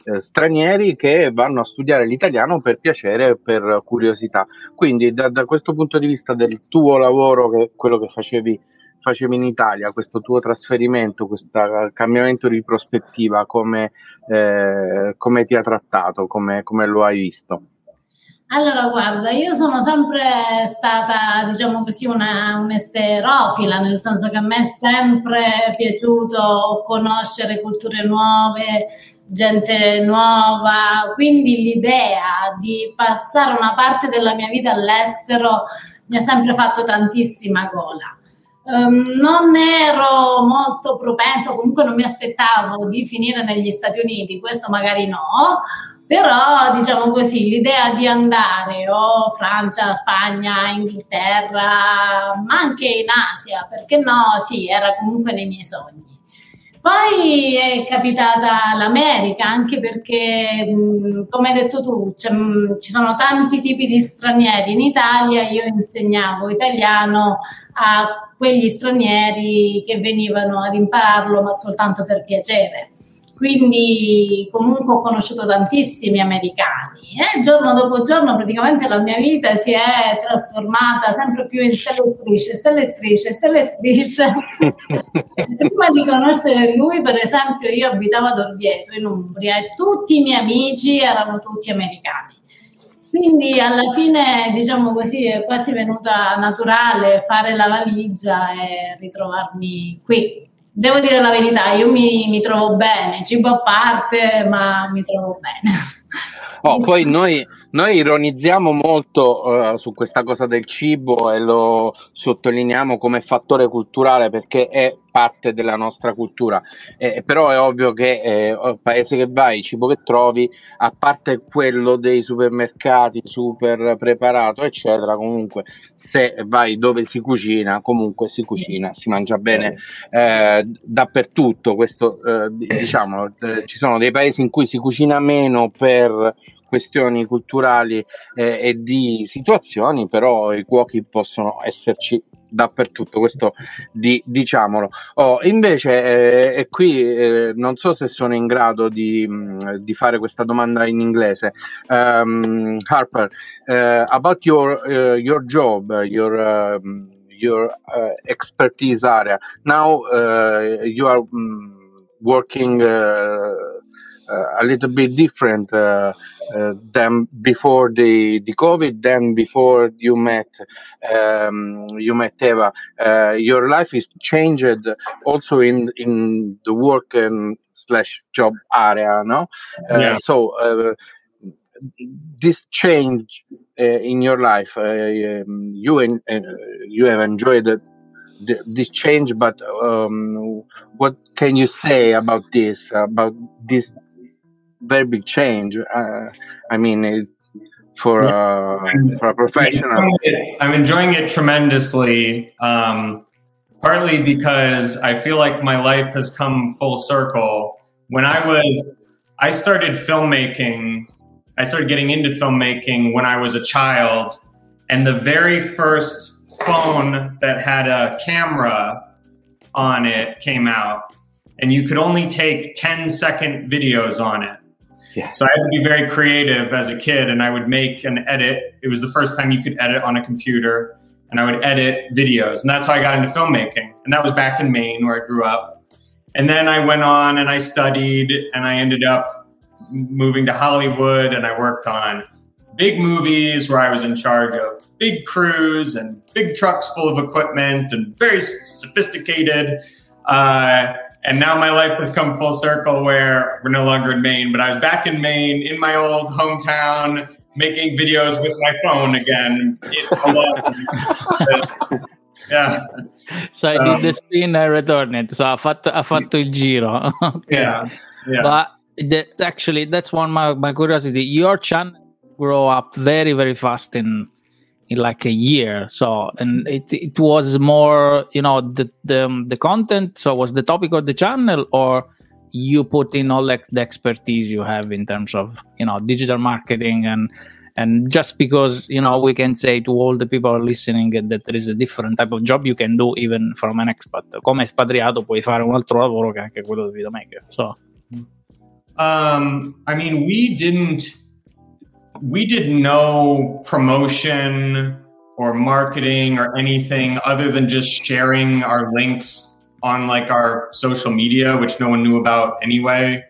eh, stranieri che vanno a studiare l'italiano per piacere e per curiosità. Quindi da, da, questo punto di vista del tuo lavoro, che quello che facevi, facevi in Italia, questo tuo trasferimento, questo cambiamento di prospettiva, come, eh, come ti ha trattato, come, come lo hai visto? Allora, guarda, io sono sempre stata, diciamo così, una, un'esterofila, nel senso che a me è sempre piaciuto conoscere culture nuove, gente nuova, quindi l'idea di passare una parte della mia vita all'estero mi ha sempre fatto tantissima gola. Um, non ero molto propenso, comunque non mi aspettavo di finire negli Stati Uniti, questo magari no, però diciamo così l'idea di andare o Francia, Spagna, Inghilterra, ma anche in Asia, perché no, sì, era comunque nei miei sogni. Poi è capitata l'America, anche perché, come hai detto tu, ci sono tanti tipi di stranieri in Italia, io insegnavo italiano a quegli stranieri che venivano ad impararlo, ma soltanto per piacere quindi comunque ho conosciuto tantissimi americani e giorno dopo giorno praticamente la mia vita si è trasformata sempre più in stelle e strisce, stelle e strisce, stelle e strisce. (laughs) Prima di conoscere lui, per esempio, io abitavo ad Orvieto in Umbria e tutti i miei amici erano tutti americani. Quindi alla fine, diciamo così, è quasi venuta naturale fare la valigia e ritrovarmi qui devo dire la verità, io mi, mi trovo bene, cibo a parte, ma mi trovo bene. Oh, poi noi, noi, ironizziamo molto uh, su questa cosa del cibo e lo sottolineiamo come fattore culturale perché è parte della nostra cultura. Eh, però è ovvio che eh, paese che vai, il cibo che trovi, a parte quello dei supermercati super preparato, eccetera, comunque se vai dove si cucina, comunque si cucina, si mangia bene eh, dappertutto. Questo, eh, diciamo, eh, ci sono dei paesi in cui si cucina meno per questioni culturali eh, e di situazioni, però i cuochi possono esserci dappertutto, questo di, diciamolo. Oh, invece, eh, e qui eh, non so se sono in grado di, di fare questa domanda in inglese. Um, Harper, uh, about your, uh, your job, your, um, your uh, expertise area. Now you are um, working a little bit different uh, uh, than before the, the COVID, than before you met um, you met Eva. Uh, your life is changed also in in the work and slash job area, no? Yeah. So this change uh, in your life, uh, um, you and uh, you have enjoyed this change. But um, what can you say about this? About this very big change. Uh, I mean, it, for uh, for a professional, I'm enjoying it, I'm enjoying it tremendously. Um, partly because I feel like my life has come full circle. When I was, I started filmmaking. I started getting into filmmaking when I was a child, and the very first phone that had a camera on it came out, and you could only take 10 second videos on it. Yeah. So I had to be very creative as a kid, and I would make and edit. It was the first time you could edit on a computer, and I would edit videos, and that's how I got into filmmaking. And that was back in Maine, where I grew up. And then I went on and I studied, and I ended up moving to Hollywood, and I worked on big movies where I was in charge of big crews and big trucks full of equipment and very sophisticated. Uh, and now my life has come full circle where we're no longer in Maine, but I was back in Maine in my old hometown making videos with my phone again. (laughs) yeah. So I did um, the spin and returned it. So I fatto, ha fatto il giro. okay. Yeah. yeah. But that, actually, that's one my, my curiosity. Your channel grow up very, very fast in in like a year. So and it it was more you know the the, the content. So was the topic of the channel or you put in all like the expertise you have in terms of you know digital marketing? And and just because you know we can say to all the people listening that there is a different type of job you can do even from an expat come espatriato puoi fare un altro lavoro che anche quello di videomaker so. Um i mean we didn't we did no promotion or marketing or anything other than just sharing our links on like our social media, which no one knew about anyway.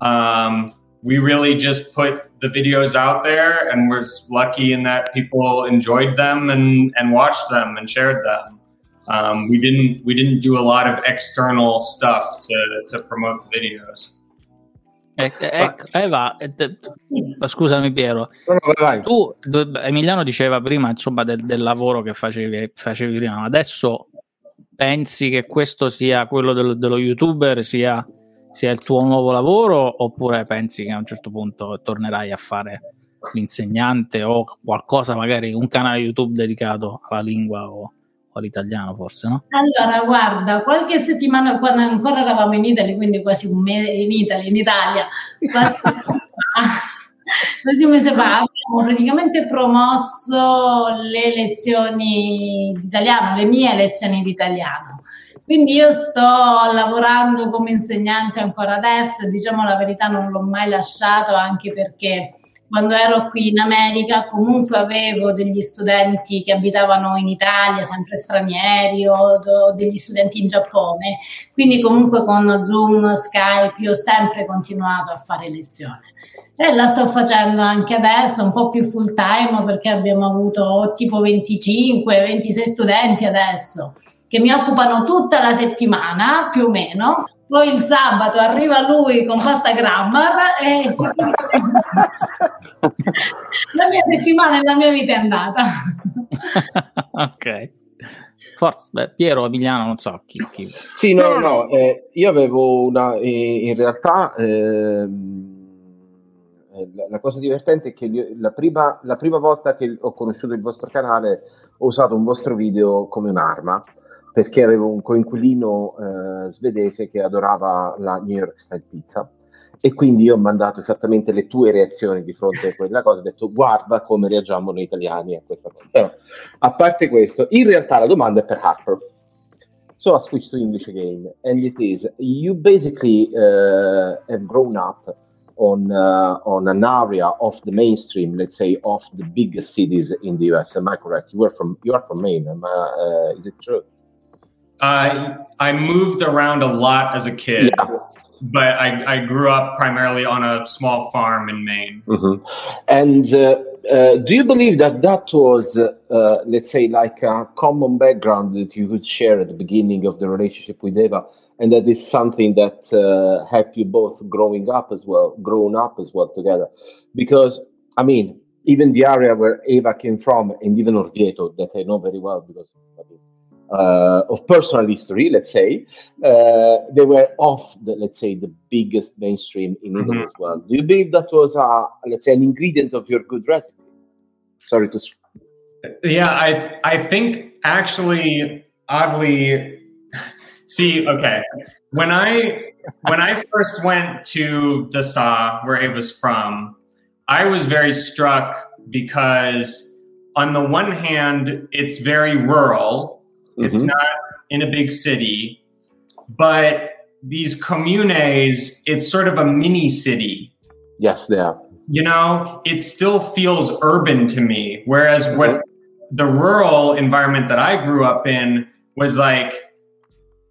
Um, we really just put the videos out there and was lucky in that people enjoyed them and, and watched them and shared them. Um, we didn't we didn't do a lot of external stuff to, to promote the videos. Eh, eh, ecco, eh, va. Eh, scusami Piero, No, no, tu Emiliano diceva prima insomma del, del lavoro che facevi, facevi prima, adesso pensi che questo sia quello dello, dello youtuber, sia, sia il tuo nuovo lavoro oppure pensi che a un certo punto tornerai a fare l'insegnante o qualcosa, magari un canale YouTube dedicato alla lingua o all'italiano forse, no? Allora, guarda, qualche settimana quando ancora eravamo in Italia, quindi quasi un mese in Italia, in Italia, quasi fa, (laughs) quasi un mese fa abbiamo praticamente promosso le lezioni di italiano, le mie lezioni di italiano. Quindi io sto lavorando come insegnante ancora adesso, diciamo la verità non l'ho mai lasciato anche perché quando ero qui in America comunque avevo degli studenti che abitavano in Italia, sempre stranieri o, degli studenti in Giappone, quindi comunque con Zoom, Skype io ho sempre continuato a fare lezione. E la sto facendo anche adesso, un po' più full time perché abbiamo avuto tipo 25-26 studenti adesso che mi occupano tutta la settimana più o meno. Poi il sabato arriva lui con pasta grammar e si (laughs) (laughs) (laughs) la mia settimana e la mia vita è andata. (laughs) ok. Forse, beh, Piero Emiliano, non so chi. chi. Sì, no, no, no, eh, io avevo una, in, in realtà ehm, eh, la, la cosa divertente è che io- la prima, la prima volta che ho conosciuto il vostro canale ho usato un vostro video come un'arma perché avevo un coinquilino eh, svedese che adorava la New York Style Pizza e quindi io ho mandato esattamente le tue reazioni di fronte a quella cosa, ho detto guarda come reagiamo noi italiani a questa cosa. Però, a parte questo, in realtà la domanda è per Harper. So I switched to English again, and it is you basically uh, have grown up on uh, on an area of the mainstream, let's say, of the biggest cities in the US. Am I correct? You are from you are from Maine. Am I, uh, is it true? Uh, I moved around a lot as a kid, Yeah. But I, I grew up primarily on a small farm in Maine. Mhm. And uh, uh, do you believe that that was, uh, let's say, like a common background that you could share at the beginning of the relationship with Eva, and that is something that uh, helped you both growing up as well, grown up as well together? Because I mean, even the area where Eva came from, and even Orvieto, that I know very well because I uh, of personal history, let's say, uh, they were off the, let's say, the biggest mainstream in Italy Mhm. as well. Do you believe that was, a, let's say, an ingredient of your good recipe? Sorry to. Yeah, I I think actually oddly (laughs) see, okay. When I when I first went to Dasa, where it was from, I was very struck because on the one hand, it's very rural. It's Mhm. not in a big city, but these communes, it's sort of a mini city Yes, they are. you know, it still feels urban to me. Whereas what the rural environment that I grew up in was like,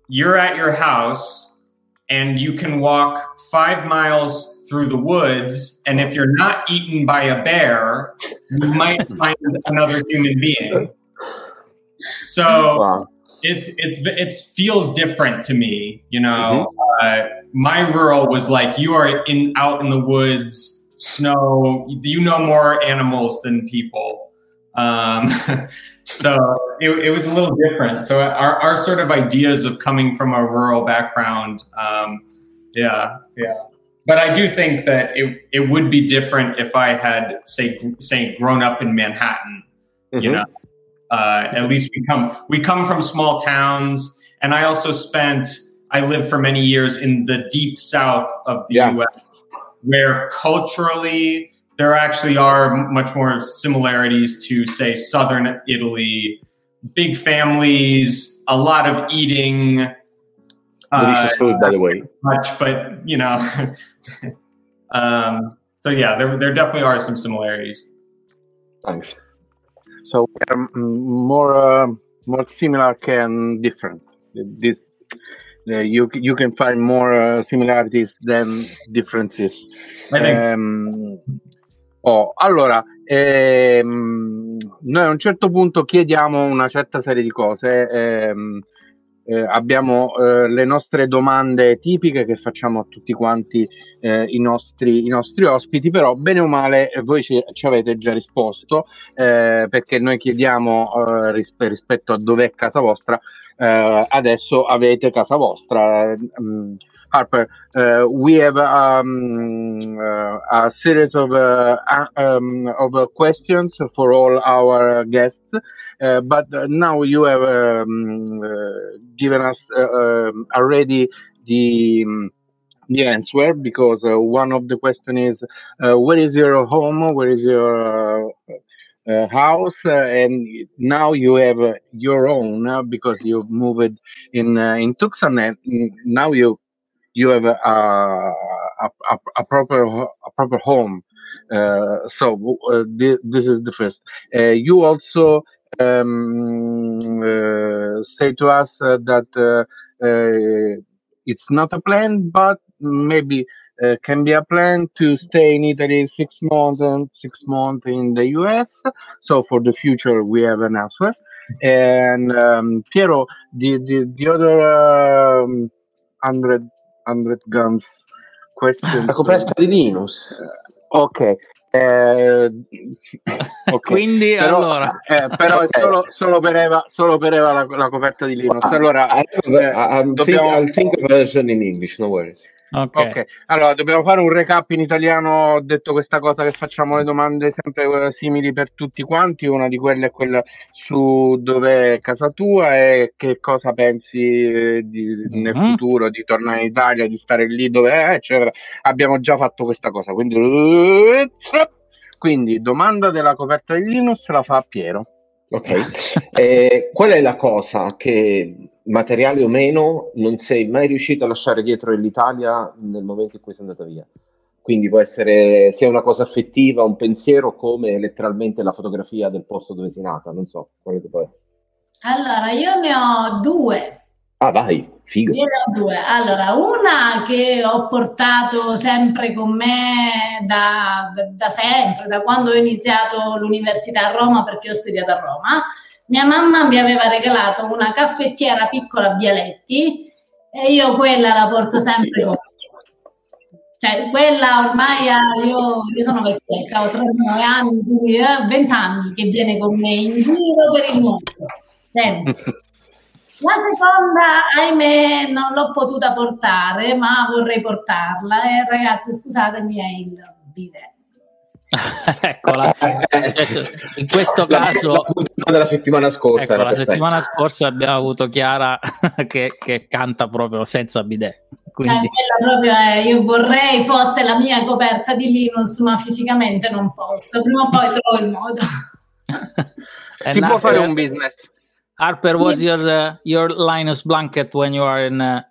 you're at your house and you can walk five miles through the woods. And if you're not eaten by a bear, you might (laughs) find another human being. So Wow. it's it's it feels different to me you know uh, my rural was like you are in out in the woods snow you know more animals than people. Um, (laughs) so it, it was a little different. So our, our sort of ideas of coming from a rural background um, yeah yeah. But i do think that it, it would be different if i had say say grown up in manhattan you Mhm. know uh, at least we come we come from small towns and i also spent i lived for many years in the deep south of the Yeah. us where culturally there actually are much more similarities to say southern italy big families a lot of eating uh, Delicious food, by the way. much but you know (laughs) um, so yeah there, there definitely are some similarities Thanks. So um, more uh, more similar than different. This uh, you you can find more uh, similarities than differences. Ehm, oh, allora, ehm, noi a un certo punto chiediamo una certa serie di cose. ehm, eh, abbiamo eh, le nostre domande tipiche che facciamo a tutti quanti eh, i, nostri, i, nostri, ospiti, però bene o male eh, voi ci, ci avete già risposto eh, perché noi chiediamo eh, ris- rispetto a dov'è casa vostra, adesso avete casa vostra. Mm, Harper, uh, we have um, uh, a series of uh, um, of questions for all our guests, uh, but now you have um, uh, given us uh, um, already the um, the answer because one of the question is where is your home, where is your uh, house? Uh, and now you have uh, your own because you've moved in in Tucson and now you you have a, a, a, a proper a proper home. Uh, so uh, th- this is the first. Uh, you also um, uh, say to us uh, that uh, it's not a plan, but maybe can be a plan to stay in Italy six months and six months in the US. So for the future, we have an answer. And um, Piero, the the, the other um, hundred 100 Guns question. La coperta di Linus. Ok. Eh, okay. (laughs) Quindi però, allora eh, però okay. è solo, solo, per Eva, solo per Eva la, la coperta di Linus. Allora, I, I, I, dobbiamo... think, I'll think of version in English, no worries. Okay. ok, allora dobbiamo fare un recap in italiano. Ho detto questa cosa che facciamo le domande sempre simili per tutti quanti. Una di quelle è quella su dove è casa tua e che cosa pensi eh, di, mm-hmm. nel futuro di tornare in Italia, di stare lì dove è, eccetera. Abbiamo già fatto questa cosa, quindi, quindi domanda della coperta di Linus la fa Piero. Ok, eh, qual è la cosa che materiale o meno, non sei mai riuscito a lasciare dietro l'Italia nel momento in cui sei andata via. Quindi può essere sia una cosa affettiva, un pensiero, come letteralmente la fotografia del posto dove sei nata. Non so quale può essere. Allora, io ne ho due. Ah, vai, figo. Io ne ho due. Allora, una che ho portato sempre con me da, da, da sempre, da quando ho iniziato l'università a Roma, perché ho studiato a Roma mia mamma mi aveva regalato una caffettiera piccola a Bialetti e io quella la porto sempre con. Cioè, quella ormai io, io sono vecchietta, ho 39 anni, quindi eh, 20 anni che viene con me in giro per il mondo. Bene. (laughs) La seconda, ahimè, non l'ho potuta portare, ma vorrei portarla. E ragazzi, scusatemi, è il bidet. (laughs) Eccola. in questo caso della settimana scorsa ecco, la settimana scorsa abbiamo avuto Chiara (laughs) che, che canta proprio senza bidet quindi... Cioè, proprio è, io vorrei fosse la mia coperta di Linux ma fisicamente non posso. Prima o poi trovo il modo. (laughs) Si può fare un business. Harper was your uh, your Linus blanket when you are in uh,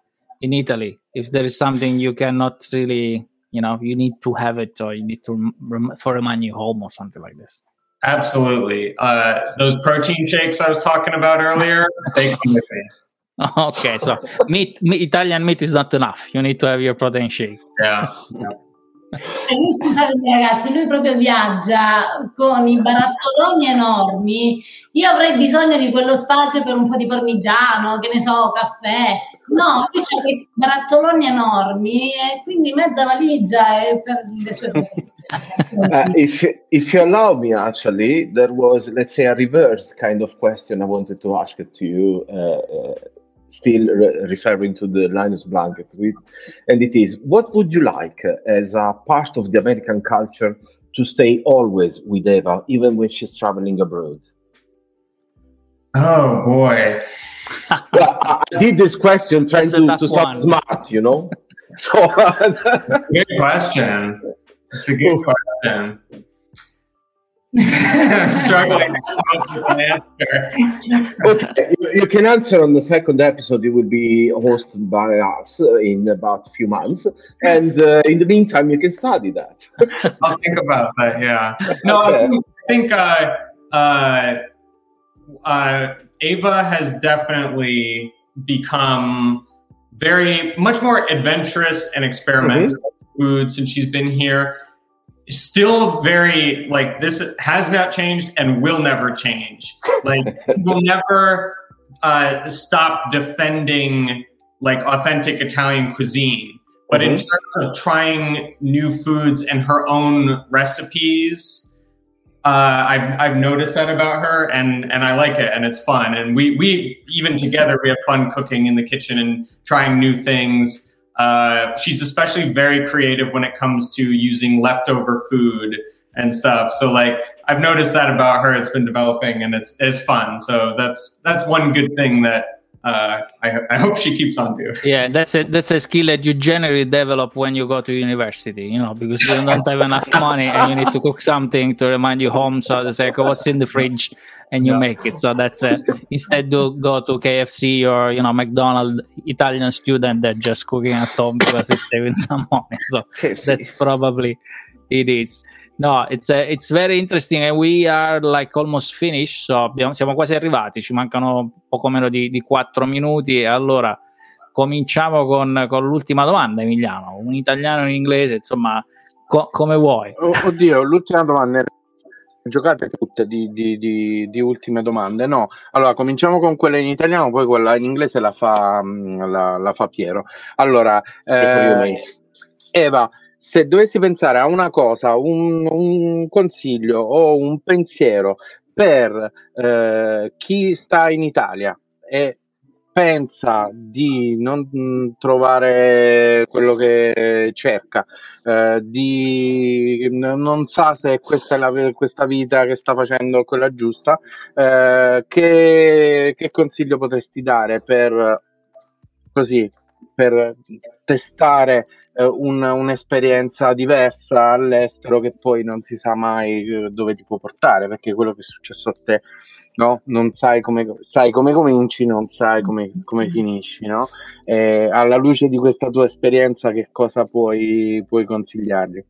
in Italy? If there is something you cannot really you know you need to have it or you need to rem- for a you home or something like this. Absolutely. Uh, those protein shakes i was talking about earlier (laughs) they come with me. Okay so meat, meat italian meat is not enough. You need to have your protein shake. Yeah, (laughs) yeah. Cioè, scusatemi ragazzi, lui proprio viaggia con i barattoloni enormi. Io avrei bisogno di quello spazio per un po' di parmigiano, che ne so, caffè. No, qui c'è questi barattoloni enormi e quindi mezza valigia è per le sue uh, (laughs) if, if you allow me, actually, there was, let's say, a reverse kind of question I wanted to ask to you. Uh, still re- referring to the Linus Blanket, with, and it is what would you like as a part of the American culture to stay always with Eva, even when she's traveling abroad? Oh boy. (laughs) well, I did this question trying to, to sound smart, you know. (laughs) So (laughs) good question. It's a good question. I'm struggling to an answer. okay, you can answer on the second episode. It will be hosted by us in about a few months, and uh, in the meantime, you can study that. (laughs) I'll think about that. Yeah. No, okay. I think, I think uh, uh, uh, Ava has definitely become very much more adventurous and experimental mm-hmm. food since she's been here still very like this has not changed and will never change. Like (laughs) will never uh, stop defending like authentic Italian cuisine. But mm-hmm. in terms of trying new foods and her own recipes, uh, I've I've noticed that about her, and and I like it, and it's fun. And we we even together we have fun cooking in the kitchen and trying new things. Uh, she's especially very creative when it comes to using leftover food and stuff. So like I've noticed that about her. It's been developing, and it's it's fun. So that's that's one good thing that uh, I, I, hope she keeps on doing. Yeah, that's a that's a skill that you generally develop when you go to university. You know, because you don't have enough money and you need to cook something to remind you home. So they say, okay, "What's in the fridge?" and you yeah. make it. So that's a, instead to go to KFC or you know McDonald's Italian student that just cooking at home because it's saving some money. So that's probably it is. No, it's, uh, it's very interesting and we are like almost finished, so abbiamo, siamo quasi arrivati, ci mancano poco meno di, di 4 minuti e allora cominciamo con, con, l'ultima domanda Emiliano, un italiano in inglese, insomma, co- come vuoi? oddio, l'ultima domanda giocate tutte di, di, di, di, ultime domande. No, allora cominciamo con quella in italiano, poi quella in inglese la fa, mm, la, la fa Piero. Allora, eh, Eva, se dovessi pensare a una cosa, un, un consiglio o un pensiero per eh, chi sta in Italia e pensa di non trovare quello che cerca, eh, di non sa se questa è la, questa vita che sta facendo quella giusta, eh, che, che consiglio potresti dare per così per testare eh, un, un'esperienza diversa all'estero che poi non si sa mai eh, dove ti può portare, perché quello che è successo a te, no? Non sai come, sai come cominci, non sai come, come finisci, no? E alla luce di questa tua esperienza, che cosa puoi, puoi consigliargli?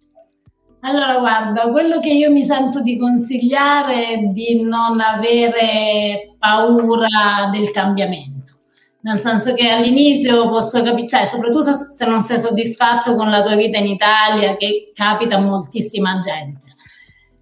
Allora, guarda, quello che io mi sento di consigliare è di non avere paura del cambiamento nel senso che all'inizio posso capire, cioè soprattutto se non sei soddisfatto con la tua vita in Italia, che capita a moltissima gente,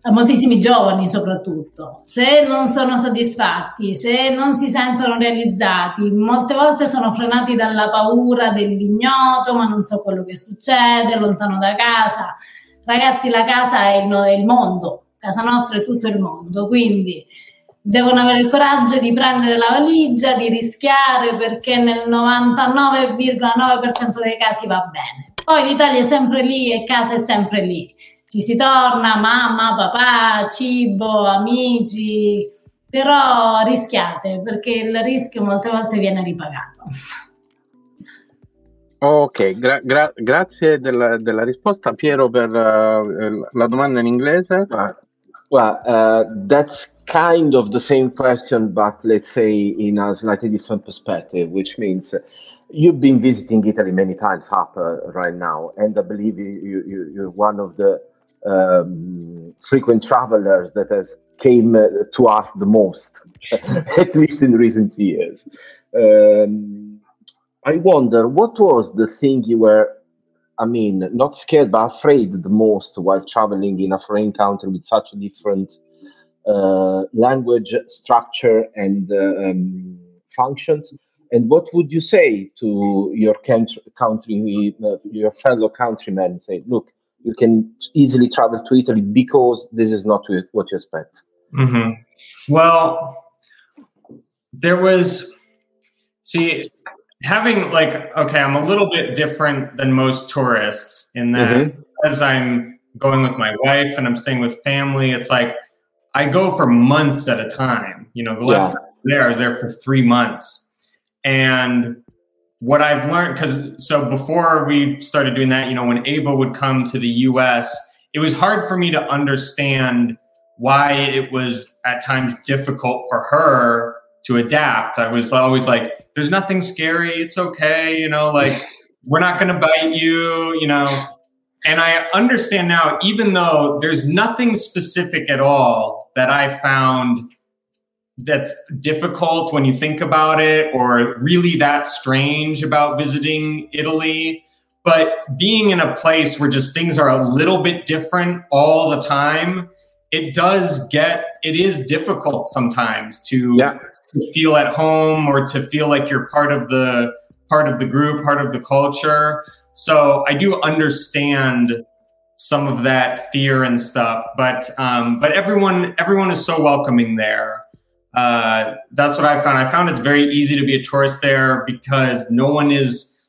a moltissimi giovani soprattutto, se non sono soddisfatti, se non si sentono realizzati, molte volte sono frenati dalla paura dell'ignoto, ma non so quello che succede, lontano da casa. Ragazzi, la casa è il, è il mondo, casa nostra è tutto il mondo, quindi devono avere il coraggio di prendere la valigia, di rischiare perché nel 99,9% dei casi va bene. Poi l'Italia è sempre lì e casa è sempre lì. Ci si torna, mamma, papà, cibo, amici, però rischiate perché il rischio molte volte viene ripagato. Ok, gra- gra- grazie della, della, risposta Piero per uh, la domanda in inglese. Uh, well, uh, that's kind of the same question, but let's say in a slightly different perspective, which means you've been visiting Italy many times, Harper, right now, and I believe you, you, you're one of the um, frequent travelers that has came uh, to us the most, (laughs) at least in recent years. Um, I wonder what was the thing you were, I mean, not scared but afraid the most while traveling in a foreign country with such a different uh, language structure and uh, um, functions. And what would you say to your country, country uh, your fellow countrymen? Say, look, you can easily travel to Italy because this is not what you expect. Mm-hmm. Well, there was, see, having like, okay, I'm a little bit different than most tourists in that mm-hmm. because I'm going with my wife and I'm staying with family, it's like I go for months at a time. You know, the last yeah. there, I was there for three months. And what I've learned, because so before we started doing that, you know, when Ava would come to the US, it was hard for me to understand why it was at times difficult for her to adapt. I was always like, there's nothing scary. It's okay. You know, like, (laughs) we're not going to bite you, you know. And I understand now, even though there's nothing specific at all that I found that's difficult when you think about it or really that strange about visiting Italy. But being in a place where just things are a little bit different all the time, it does get, it is difficult sometimes to, yeah. to feel at home or to feel like you're part of the part of the group, part of the culture. So I do understand some of that fear and stuff, but um, but everyone everyone is so welcoming there. Uh, that's what I found. I found it's very easy to be a tourist there because no one is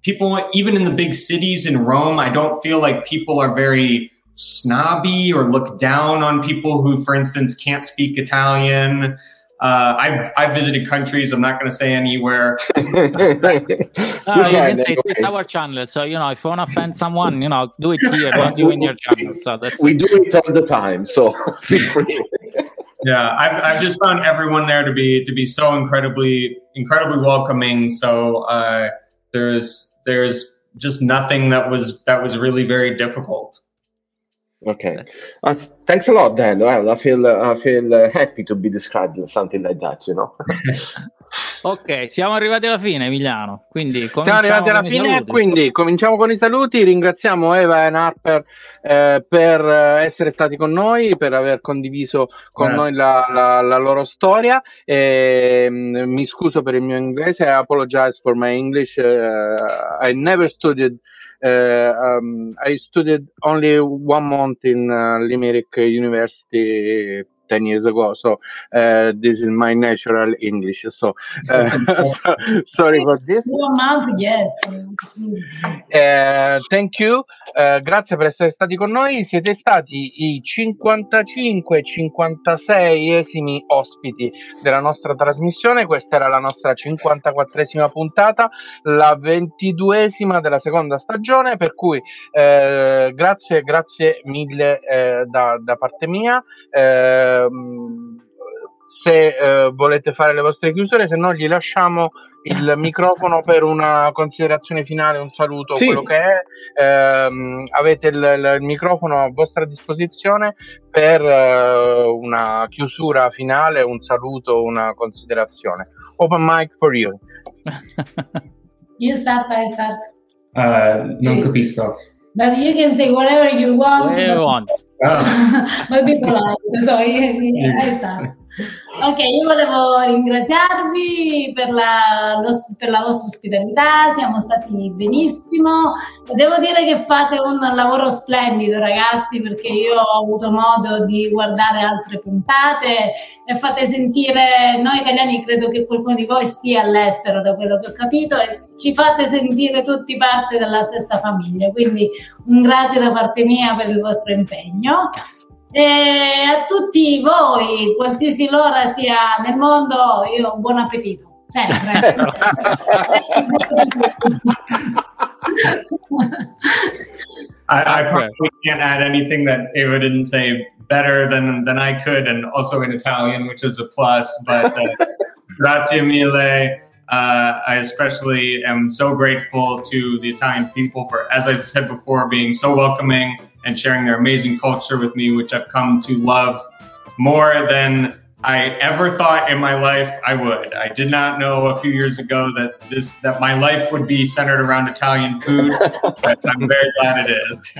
people even in the big cities in Rome. I don't feel like people are very snobby or look down on people who, for instance, can't speak Italian. Uh, I've I've visited countries. I'm not going to say anywhere. (laughs) no, you (laughs) can say it's, it's, our channel, so you know if you want to offend someone, you know, do it here, don't do it in your channel. So that's we do it all the time. So (laughs) feel free. yeah, I've I've just found everyone there to be to be so incredibly incredibly welcoming. So uh, there's there's just nothing that was that was really very difficult. Okay. Uh, thanks a lot, Dan. Well, I feel uh, I feel uh, happy to be described something like that, you know. (laughs) ok, siamo arrivati alla fine, Emiliano. Quindi siamo arrivati alla fine, saluti. quindi cominciamo con i saluti. Ringraziamo Eva e Harper eh, per eh, essere stati con noi, per aver condiviso con Grazie. noi la, la, la, loro storia. E, mh, mm, mi scuso per il mio inglese. I apologize for my English. Uh, I never studied um, I studied only one month in uh, Limerick University 10 years ago. So uh, this is my natural English. So, uh, (laughs) so sorry for this. One month, yes. Uh, thank you. Uh, grazie per essere stati con noi. Siete stati i 55-56esimi ospiti della nostra trasmissione. Questa era la nostra 54esima puntata, la 22esima della seconda stagione. Per cui eh, grazie, grazie mille eh, da, da, parte mia. Eh, Ehm, se eh, volete fare le vostre chiusure, se no gli lasciamo il (laughs) microfono per una considerazione finale, un saluto, sì. quello che è. Eh, avete il, il, microfono a vostra disposizione per eh, una chiusura finale, un saluto, una considerazione. Open mic for you. (laughs) you start, I start. Uh, non capisco. But you can say whatever you want. Whatever you want. (laughs) But be polite. So, I start. Ok, io volevo ringraziarvi per la, lo, per la, vostra ospitalità, siamo stati benissimo. Devo dire che fate un lavoro splendido, ragazzi, perché io ho avuto modo di guardare altre puntate e fate sentire, noi italiani credo che qualcuno di voi stia all'estero, da quello che ho capito, e ci fate sentire tutti parte della stessa famiglia. Quindi un grazie da parte mia per il vostro impegno. E a tutti voi, qualsiasi l'ora sia nel mondo, io buon appetito, sempre. (laughs) I, I, probably can't add anything that Ava didn't say better than, than I could, and also in Italian, which is a plus. But uh, (laughs) grazie mille. Uh, I especially am so grateful to the Italian people for, as I've said before, being so welcoming and sharing their amazing culture with me, which I've come to love more than I ever thought in my life I would. I did not know a few years ago that this that my life would be centered around Italian food, I'm very glad it is.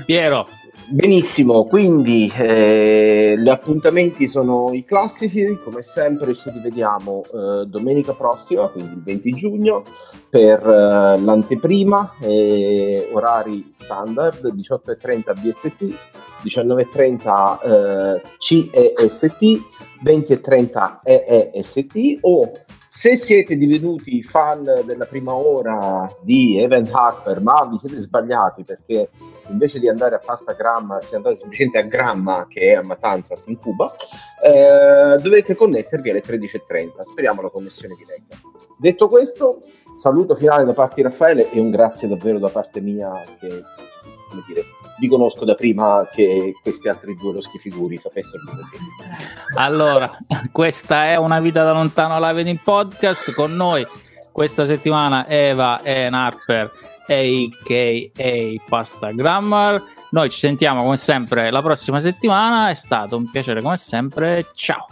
(laughs) Piero, Benissimo, quindi eh, gli appuntamenti sono i classici, come sempre ci rivediamo eh, domenica prossima, quindi il 20 giugno, per eh, l'anteprima, orari standard 18.30 BST, 19.30 CEST, 20.30 EEST o se siete divenuti fan della prima ora di Evan Harper, ma vi siete sbagliati perché invece di andare a pasta gramma siete andati semplicemente a gramma che è a Matanzas in Cuba, eh, dovete connettervi alle 13.30. Speriamo la connessione diretta. Detto questo, saluto finale da parte di Raffaele e un grazie davvero da parte mia che, come dire, vi conosco da prima che questi altri due lo schifiguri sapessero dove siete. Allora, questa è una vita da lontano live in podcast con noi questa settimana Eva e Harper a.k.a. Pasta Grammar. Noi ci sentiamo come sempre la prossima settimana. È stato un piacere come sempre. Ciao.